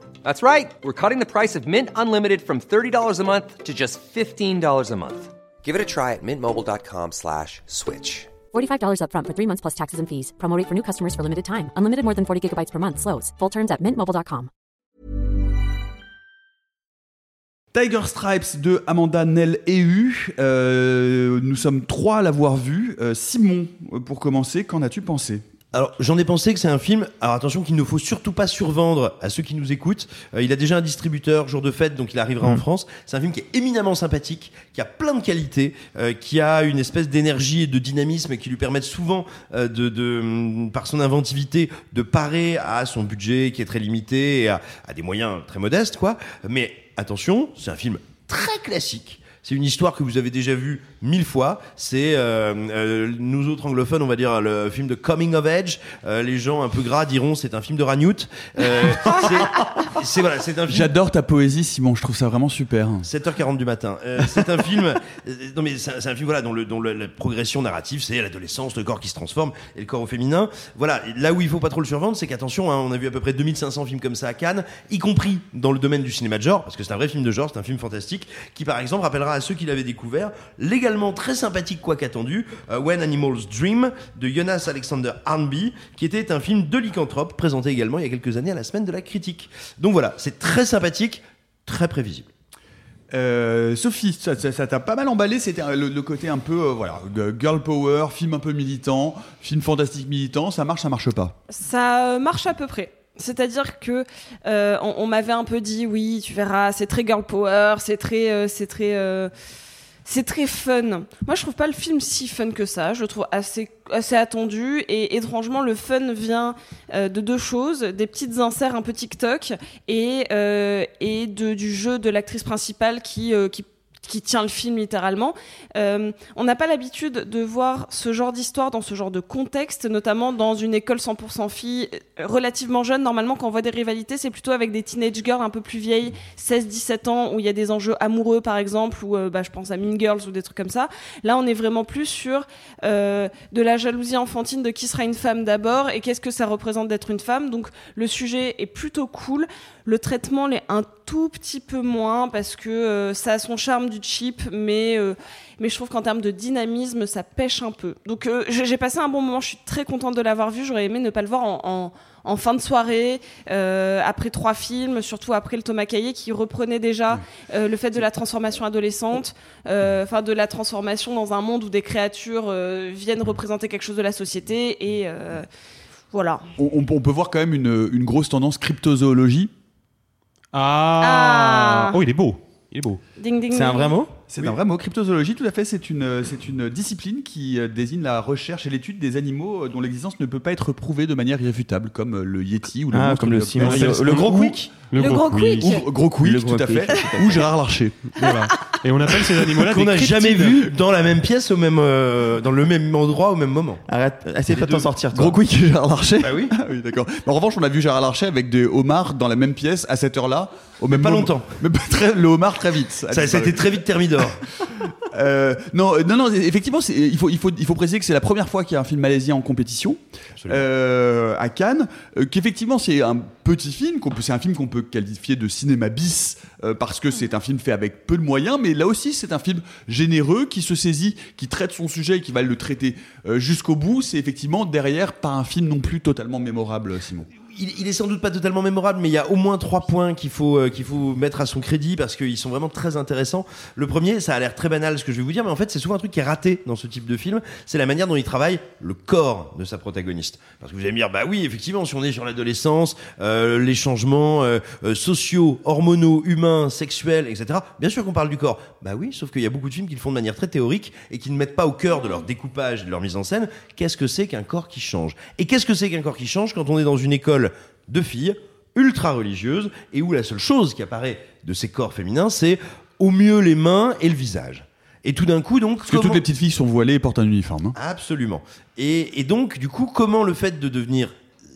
That's right. We're cutting the price of Mint Unlimited from $30 a month to just $15 a month. Give it a try at mintmobile.com slash switch. $45 upfront for three months plus taxes and fees. Promo rate for new customers for limited time. Unlimited more than 40 gigabytes per month. Slows. Full terms at mintmobile.com. Tiger Stripes de Amanda Nell EU. Euh, nous sommes trois à l'avoir vu. Euh, Simon, pour commencer, qu'en as-tu pensé? Alors, j'en ai pensé que c'est un film. Alors, attention qu'il ne faut surtout pas survendre à ceux qui nous écoutent. Euh, il a déjà un distributeur, jour de fête, donc il arrivera en France. C'est un film qui est éminemment sympathique, qui a plein de qualités, euh, qui a une espèce d'énergie et de dynamisme qui lui permettent souvent, euh, de, de, hum, par son inventivité, de parer à son budget qui est très limité et à, à des moyens très modestes, quoi. Mais attention, c'est un film très classique. C'est une histoire que vous avez déjà vue mille fois. C'est euh, euh, nous autres anglophones, on va dire le film de Coming of Age. Euh, les gens un peu gras diront c'est un film de Ragnout. Euh, c'est- c'est voilà, c'est un film. J'adore ta poésie, Simon. Je trouve ça vraiment super. 7h40 du matin. Euh, c'est un film. euh, non mais c'est un, film voilà dont, le, dont le- la progression narrative c'est l'adolescence, le corps qui se transforme et le corps au féminin. Voilà. Là où il faut pas trop le survendre, c'est qu'attention, hein, on a vu à peu près 2500 films comme ça à Cannes, y compris dans le domaine du cinéma de genre, parce que c'est un vrai film de genre, c'est un film fantastique qui par exemple rappellera à ceux qui l'avaient découvert légalement très sympathique quoi qu'attendu, euh, When Animals Dream de Jonas Alexander Arnby, qui était un film de lycanthrope présenté également il y a quelques années à la semaine de la critique. Donc voilà, c'est très sympathique, très prévisible. Euh, Sophie, ça ça- ça t'a pas mal emballé. C'était le, le côté un peu, euh, voilà, girl power, film un peu militant, film fantastique militant. Ça marche, ça marche pas? Ça marche à peu près. C'est-à-dire que euh, on, m'avait un peu dit oui, tu verras, c'est très girl power, c'est très, euh, c'est très, euh, c'est très fun. Moi, je trouve pas le film si fun que ça. Je le trouve assez, assez attendu et étrangement, le fun vient de deux choses des petites inserts un peu TikTok et et de, du jeu de l'actrice principale qui qui tient le film littéralement. Euh, on n'a pas l'habitude de voir ce genre d'histoire dans ce genre de contexte, notamment dans une école 100% filles relativement jeune. Normalement, quand on voit des rivalités, c'est plutôt avec des teenage girls un peu plus vieilles, 16-17 ans, où il y a des enjeux amoureux, par exemple, ou euh, bah, je pense à Mean Girls ou des trucs comme ça. Là, on est vraiment plus sur euh, de la jalousie enfantine de qui sera une femme d'abord et qu'est-ce que ça représente d'être une femme. Donc, le sujet est plutôt cool. Le traitement l'est un tout petit peu moins parce que euh, ça a son charme du cheap, mais, euh, mais je trouve qu'en termes de dynamisme, ça pêche un peu. Donc euh, j'ai passé un bon moment, je suis très contente de l'avoir vu. J'aurais aimé ne pas le voir en, en- en fin de soirée, après trois films, surtout après le Thomas Caillé qui reprenait déjà le fait de la transformation adolescente, enfin de la transformation dans un monde où des créatures viennent représenter quelque chose de la société et voilà. On peut voir quand même une, une grosse tendance cryptozoologie. Ah. Ah. Oh, il est beau. Il est beau. Ding, ding, C'est un vrai mot? C'est un vrai mot. Cryptozoologie, tout à fait. C'est une, c'est une discipline qui euh, désigne la recherche et l'étude des animaux euh, dont l'existence ne peut pas être prouvée de manière irréfutable, comme euh, le Yeti ou le Ah, comme le le- le gros quick. Le gros quick. Ou Gros Quick, tout à fait. Ou Gérard Larcher. Voilà. Et on appelle ces animaux-là Qu'on n'a jamais vu dans la même pièce au même, euh, dans le même endroit au même moment. Arrête, essaye pas de t'en sortir. Toi. Gros Quick et Gérard Larcher. Bah oui. Ah oui, d'accord. En revanche, on a vu Gérard Larcher avec des homards dans la même pièce à cette heure-là, au même pas moment. longtemps. Mais pas très, le homard très vite. Ça, ça a été très vite thermidor. Euh, non, euh, non, non. Effectivement, c'est- il faut, il faut, il faut préciser que c'est la première fois qu'il y a un film malaisien en compétition euh, à Cannes. euh, Qu'effectivement, c'est un petit film. C'est un film qu'on peut qualifier de cinéma bis euh, parce que c'est un film fait avec peu de moyens, mais là aussi, c'est un film généreux qui se saisit, qui traite son sujet et qui va le traiter jusqu'au bout. C'est effectivement derrière pas un film non plus totalement mémorable, Simon. Il il, est sans doute pas totalement mémorable, mais il y a au moins trois points qu'il faut, euh, qu'il faut mettre à son crédit parce qu'ils sont vraiment très intéressants. Le premier, ça a l'air très banal ce que je vais vous dire, mais en fait, c'est souvent un truc qui est raté dans ce type de film. C'est la manière dont il travaille le corps de sa protagoniste. Parce que vous allez me dire, bah oui, effectivement, si on est sur l'adolescence, euh, les changements euh, euh, sociaux, hormonaux, humains, sexuels, etc. Bien sûr qu'on parle du corps. Bah oui, sauf qu'il y a beaucoup de films qui le font de manière très théorique et qui ne mettent pas au cœur de leur découpage, de leur mise en scène, qu'est-ce que c'est qu'un corps qui change? Et qu'est-ce que c'est qu'un corps qui change quand on est dans une école? De filles ultra religieuses et où la seule chose qui apparaît de ces corps féminins, c'est au mieux les mains et le visage. Et tout d'un coup, donc, Parce que toutes les petites filles sont voilées et portent un uniforme. hein. Absolument. Et, et donc, du coup, comment le fait de devenir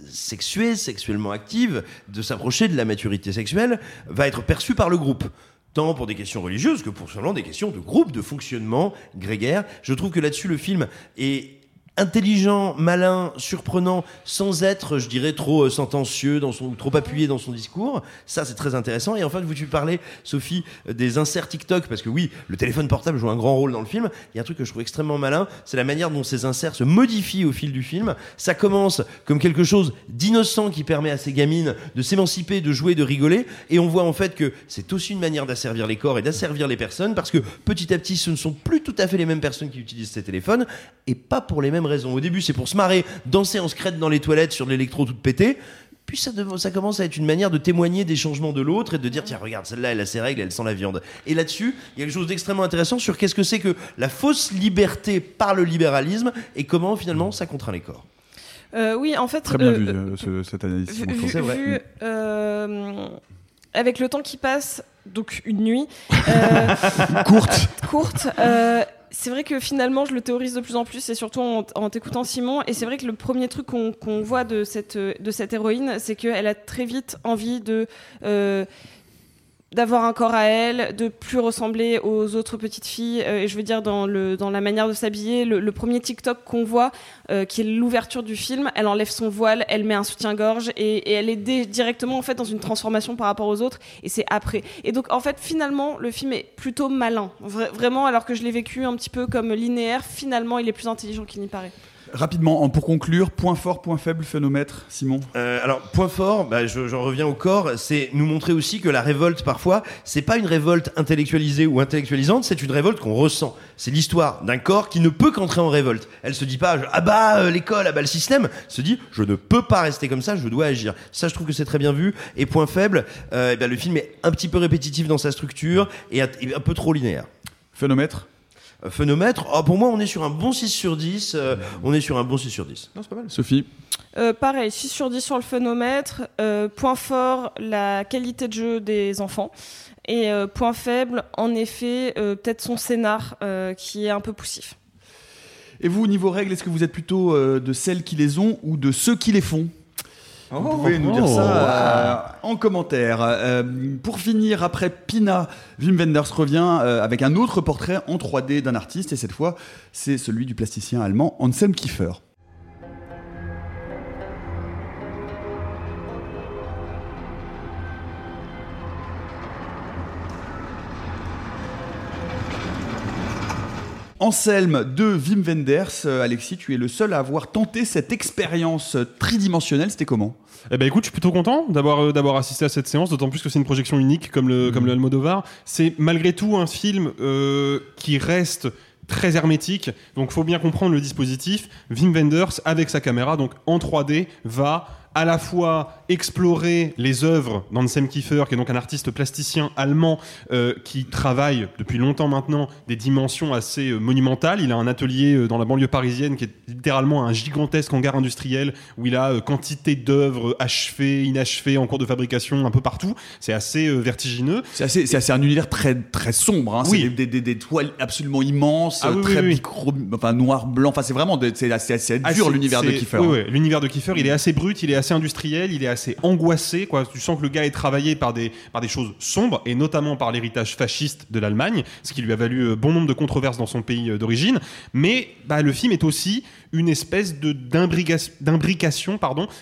sexuée, sexuellement active, de s'approcher de la maturité sexuelle, va être perçu par le groupe? Tant pour des questions religieuses que pour seulement des questions de groupe, de fonctionnement grégaire. Je trouve que là-dessus, le film est intelligent, malin, surprenant, sans être, je dirais, trop euh, sentencieux, dans son, trop appuyé dans son discours. Ça, c'est très intéressant. Et enfin, vous tu parlais, Sophie, euh, des inserts TikTok, parce que oui, le téléphone portable joue un grand rôle dans le film. Il y a un truc que je trouve extrêmement malin, c'est la manière dont ces inserts se modifient au fil du film. Ça commence comme quelque chose d'innocent qui permet à ces gamines de s'émanciper, de jouer, de rigoler. Et on voit en fait que c'est aussi une manière d'asservir les corps et d'asservir les personnes, parce que petit à petit, ce ne sont plus tout à fait les mêmes personnes qui utilisent ces téléphones, et pas pour les mêmes raisons. Au début, c'est pour se marrer, danser en secrète dans les toilettes sur de l'électro toute pété. Puis ça, dev- ça commence à être une manière de témoigner des changements de l'autre et de dire tiens regarde celle-là elle a ses règles elle sent la viande. Et là-dessus il y a quelque chose d'extrêmement intéressant sur qu'est-ce que c'est que la fausse liberté par le libéralisme et comment finalement ça contraint les corps. Euh, oui, en fait, Très bien euh, vu euh, ce- cette analyse. vu, Simon. vu- C'est vrai. vu, euh, avec le temps qui passe, donc une nuit euh, Courte. courte. C'est vrai que finalement, je le théorise de plus en plus, et surtout en, t'écoutant Simon. Et c'est vrai que le premier truc qu'on voit de cette, de cette héroïne, c'est qu'elle a très vite envie de euh, d'avoir un corps à elle, de plus ressembler aux autres petites filles. euh, et je veux dire, dans, le, dans la manière de s'habiller, le, premier TikTok qu'on voit, euh, qui est l'ouverture du film, elle enlève son voile, elle met un soutien-gorge et, elle est directement en fait dans une transformation par rapport aux autres. Et c'est après. Et donc en fait, finalement, le film est plutôt malin. Vra- vraiment, alors que je l'ai vécu un petit peu comme linéaire, finalement, il est plus intelligent qu'il n'y paraît. Rapidement, en- pour conclure, point fort, point faible, phénomètre, Simon Euh, alors, point fort, bah, je- j'en reviens au corps, c'est nous montrer aussi que la révolte, parfois, c'est pas une révolte intellectualisée ou intellectualisante, c'est une révolte qu'on ressent. C'est l'histoire d'un corps qui ne peut qu'entrer en révolte. Elle se dit pas, ah bah euh, l'école, ah bah le système, Elle se dit, je ne peux pas rester comme ça, je dois agir. Ça, je trouve que c'est très bien vu. Et point faible, euh, eh ben, le film est un petit peu répétitif dans sa structure et un, peu trop linéaire. Phénomètre Phénomètre, oh, pour moi, on est sur un bon 6 sur 10. euh, on est sur un bon 6 sur 10. Non, c'est pas mal. Sophie Euh, pareil, 6 sur 10 sur le phénomètre. Euh, point fort, la qualité de jeu des enfants. Et euh, point faible, en effet, euh, peut-être son scénar euh, qui est un peu poussif. Et vous, niveau règles, est-ce que vous êtes plutôt euh, de celles qui les ont ou de ceux qui les font? Vous pouvez nous dire Oh. ça euh, en commentaire. Euh, pour finir, après Pina, Wim Wenders revient euh, avec un autre portrait en 3D d'un artiste, et cette fois, c'est celui du plasticien allemand Anselm Kiefer. Anselm de Wim Wenders. Euh, Alexis, tu es le seul à avoir tenté cette expérience tridimensionnelle. C'était comment? Eh ben écoute, je suis plutôt content d'avoir euh, d'avoir assisté à cette séance, d'autant plus que c'est une projection unique comme le comme le Almodovar. C'est malgré tout un film euh, qui reste très hermétique. Donc faut bien comprendre le dispositif. Wim Wenders avec sa caméra donc en 3D va à la fois explorer les œuvres d'Anselm Kiefer, qui est donc un artiste plasticien allemand euh, qui travaille depuis longtemps maintenant des dimensions assez euh, monumentales. Il a un atelier euh, dans la banlieue parisienne qui est littéralement un gigantesque hangar industriel où il a quantité d'œuvres achevées, inachevées, en cours de fabrication un peu partout. C'est assez vertigineux. C'est assez, c'est assez un univers très, très sombre. Hein. Oui. C'est des, des, des toiles absolument immenses, Ah oui, très oui, oui. micro, enfin noir, blanc. Enfin, c'est vraiment, c'est assez, assez dur l'univers de Kiefer. Hein. l'univers de Kiefer, il est assez brut, il est assez industriel, il est assez angoissé. Quoi. Tu sens que le gars est travaillé par des, par des choses sombres, et notamment par l'héritage fasciste de l'Allemagne, ce qui lui a valu euh, bon nombre de controverses dans son pays euh, d'origine. Mais bah, le film est aussi une espèce d'imbrication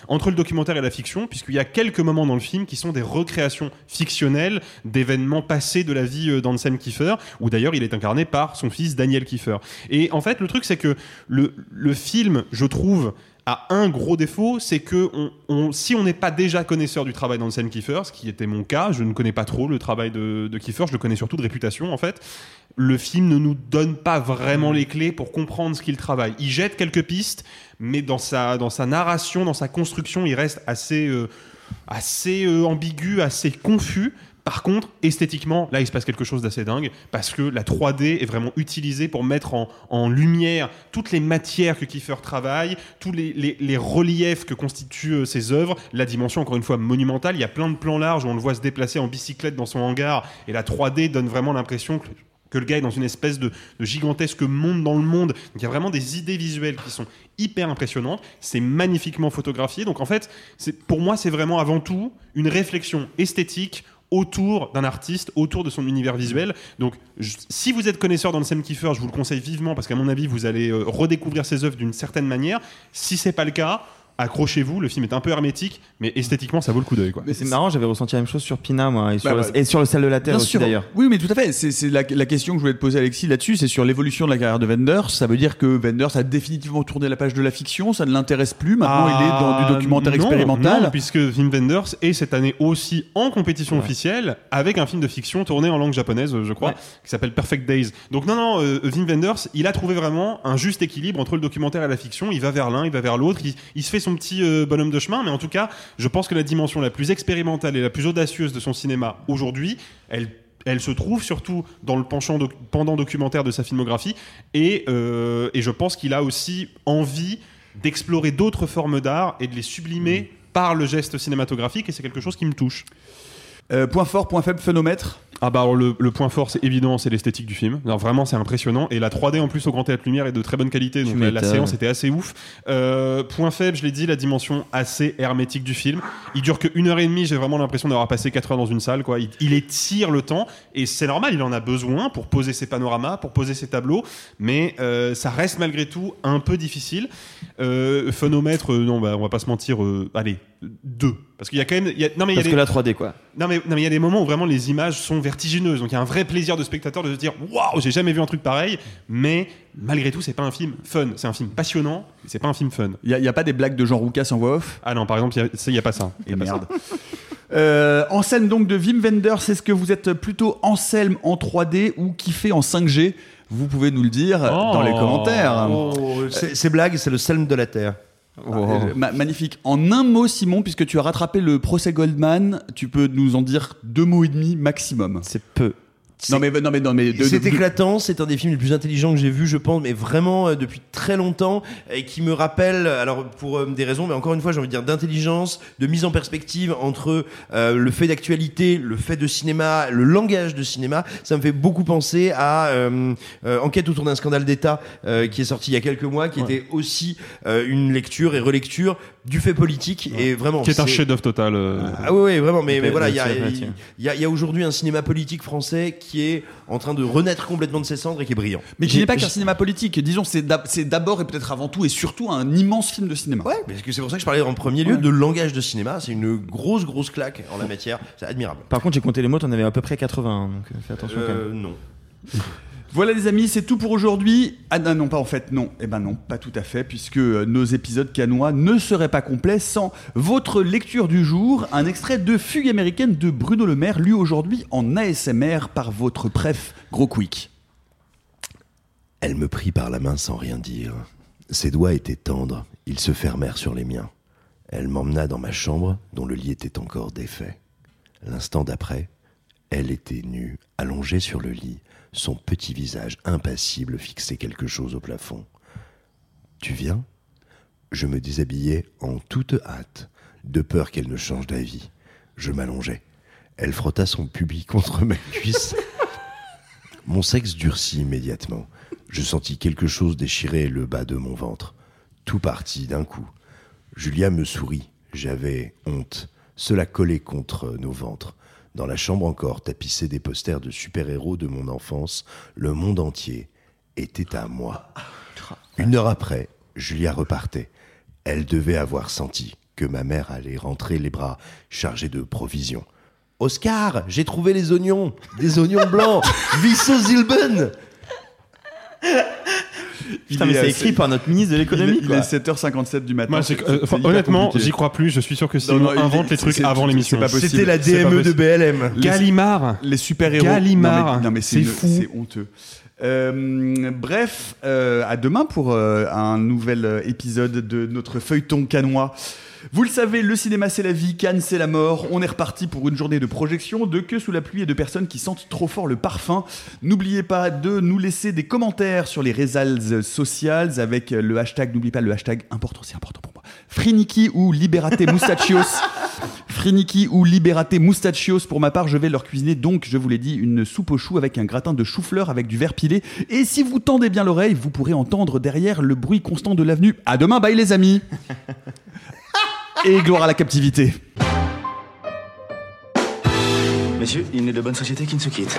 entre le documentaire et la fiction, puisqu'il y a quelques moments dans le film qui sont des recréations fictionnelles d'événements passés de la vie euh, d'Anselm Kiefer, où d'ailleurs il est incarné par son fils Daniel Kiefer. Et en fait, le truc, c'est que le, le film, je trouve, a un gros défaut, c'est que si on n'est pas déjà connaisseur du travail d'Anselm Kiefer, ce qui était mon cas, je ne connais pas trop le travail de, de Kiefer, je le connais surtout de réputation en fait. Le film ne nous donne pas vraiment les clés pour comprendre ce qu'il travaille. Il jette quelques pistes, mais dans sa, narration, dans sa construction, il reste assez, euh, euh, ambigu, assez confus. Par contre, esthétiquement, là, il se passe quelque chose d'assez dingue parce que la 3D est vraiment utilisée pour mettre en, lumière toutes les matières que Kiefer travaille, tous les, reliefs que constituent euh, ses œuvres, la dimension, encore une fois, monumentale. Il y a plein de plans larges où on le voit se déplacer en bicyclette dans son hangar et la 3D donne vraiment l'impression que le gars est dans une espèce de, de gigantesque monde dans le monde. Donc il y a vraiment des idées visuelles qui sont hyper impressionnantes. C'est magnifiquement photographié. Donc en fait, pour moi, c'est vraiment avant tout une réflexion esthétique autour d'un artiste, autour de son univers visuel. Donc, si vous êtes connaisseur d'Anselm Kiefer, je vous le conseille vivement parce qu'à mon avis, vous allez euh, redécouvrir ses œuvres d'une certaine manière. Si c'est pas le cas, accrochez-vous. Le film est un peu hermétique, mais esthétiquement, ça vaut le coup d'œil. quoi. Mais c'est marrant, j'avais ressenti la même chose sur Pina, moi, et sur, Bah, le, bah, et sur le sel de la Terre Bien aussi sûr. d'ailleurs. Oui, mais tout à fait. C'est c'est la, la question que je voulais te poser, Alexis, là-dessus. C'est sur l'évolution de la carrière de Wenders. Ça veut dire que Wenders a définitivement tourné la page de la fiction. Ça ne l'intéresse plus. Maintenant, il est dans du Ah, documentaire non, expérimental. non, puisque Wim Wenders est cette année aussi en compétition officielle avec un film de fiction tourné en langue japonaise, je crois, Ouais. qui s'appelle Perfect Days. Donc non, non, euh, Wim Wenders, il a trouvé vraiment un juste équilibre entre le documentaire et la fiction. Il va vers l'un, il va vers l'autre. Il, il se fait son petit euh, bonhomme de chemin, mais en tout cas, je pense que la dimension la plus expérimentale et la plus audacieuse de son cinéma aujourd'hui, elle elle se trouve surtout dans le penchant doc- pendant documentaire de sa filmographie et, euh, et je pense qu'il a aussi envie d'explorer d'autres formes d'art et de les sublimer par le geste cinématographique et c'est quelque chose qui me touche. Euh, point fort, point faible, phénomètre. Ah bah alors le, le point fort c'est évident c'est l'esthétique du film. Alors, vraiment c'est impressionnant. Et la 3D en plus au Grand Théâtre Lumière est de très bonne qualité. Donc la, séance était assez ouf. Euh, point faible je l'ai dit la dimension assez hermétique du film. Il dure que une heure et demie. J'ai vraiment l'impression d'avoir passé 4 heures dans une salle quoi. Il, il étire le temps. Et c'est normal il en a besoin pour poser ses panoramas pour poser ses tableaux. Mais euh, ça reste malgré tout un peu difficile. Euh, phonomètre non bah on va pas se mentir allez deux. Parce qu'il y a quand même il y a- non mais il y a Parce des- que la 3D, quoi. non mais non mais il y a des moments où vraiment les images sont vertigineuses. Donc il y a un vrai plaisir de spectateur de se dire waouh j'ai jamais vu un truc pareil. Mais malgré tout c'est pas un film fun. C'est un film passionnant mais c'est pas un film fun. Il n'y a, pas des blagues de Jean Roucas en voix off? Ah non par exemple il y a- pas ça. Il y Et a pas ça. Euh, Anselme donc de Wim Wenders, est-ce que vous êtes plutôt Anselme en 3D ou kiffé en 5G Vous pouvez nous le dire dans les commentaires. Oh, c'est c'est blague, c'est le Selm de la Terre. Euh, ma- magnifique. En un mot, Simon, puisque tu as rattrapé le procès Goldman, tu peux nous en dire deux mots et demi maximum. C'est peu. Non mais non mais non mais de- C'est de- éclatant, c'est un des films les plus intelligents que j'ai vu, je pense, mais vraiment euh, depuis très longtemps, et qui me rappelle, alors pour euh, des raisons, mais encore une fois, j'ai envie de dire d'intelligence, de mise en perspective entre euh, le fait d'actualité, le fait de cinéma, le langage de cinéma. Ça me fait beaucoup penser à euh, euh, Enquête autour d'un scandale d'État, euh, qui est sorti il y a quelques mois, qui était aussi euh, une lecture et relecture du fait politique, et vraiment. qui est un chef-d'œuvre total euh, ah oui, oui, vraiment, mais, mais voilà, il y a, y a- il y a aujourd'hui un cinéma politique français qui est en train de renaître complètement de ses cendres et qui est brillant. mais qui n'est pas qu'un cinéma politique. Disons, c'est d'ab- c'est d'abord et peut-être avant tout et surtout un immense film de cinéma. Ouais, parce que c'est pour ça que je parlais en premier lieu de langage de cinéma. C'est une grosse, grosse claque en la matière. C'est admirable. Par contre, j'ai compté les mots, t'en avais à peu près 80, donc euh, fais attention quand Euh, même. non. Voilà les amis, c'est tout pour aujourd'hui. Ah non, pas en fait, non. Eh ben non, pas tout à fait, puisque euh, nos épisodes canois ne seraient pas complets sans votre lecture du jour, un extrait de Fugue américaine de Bruno Le Maire, lu aujourd'hui en ASMR par votre préf Gros. Elle me prit par la main sans rien dire. Ses doigts étaient tendres, ils se fermèrent sur les miens. Elle m'emmena dans ma chambre, dont le lit était encore défait. L'instant d'après, elle était nue, allongée sur le lit, son petit visage impassible fixait quelque chose au plafond. Tu viens? Je me déshabillais en toute hâte, de peur qu'elle ne change d'avis. Je m'allongeai. Elle frotta son pubis contre ma cuisse. Mon sexe durcit immédiatement. Je sentis quelque chose déchirer le bas de mon ventre. Tout partit d'un coup. Julia me sourit. J'avais honte. Cela collait contre nos ventres. Dans la chambre encore, tapissée des posters de super-héros de mon enfance, le monde entier était à moi. Une heure après, Julia repartait. Elle devait avoir senti que ma mère allait rentrer les bras chargés de provisions. Oscar, j'ai trouvé les oignons, des oignons blancs, Visso Zilben. Putain, mais est, c'est écrit par notre ministre de l'économie. Il, il est 7h57 du matin. Moi, euh, enfin, honnêtement, j'y crois plus. Je suis sûr que Non, Simon non, il- invente les trucs avant c'est l'émission. pas possible. C'était la DME de. BLM. Les- Gallimard. les super-héros. Gallimard. Non, mais, non, mais C'est fou. C'est honteux. Euh, bref, euh, à demain pour euh, un nouvel euh, épisode de notre feuilleton canois. Vous le savez, le cinéma c'est la vie, Cannes c'est la mort. On est reparti pour une journée de projection, de queue sous la pluie et de personnes qui sentent trop fort le parfum. N'oubliez pas de nous laisser des commentaires sur les réseaux sociales avec le hashtag, n'oubliez pas le hashtag important, c'est important pour moi. Friniki ou Liberate Mustachios. Friniki ou Liberate Mustachios. Pour ma part, je vais leur cuisiner donc, je vous l'ai dit, une soupe aux choux avec un gratin de chou-fleur avec du verre pilé. Et si vous tendez bien l'oreille, vous pourrez entendre derrière le bruit constant de l'avenue. À demain, bye les amis. Et gloire à la captivité. Messieurs, il n'est de bonne société qui ne se quitte.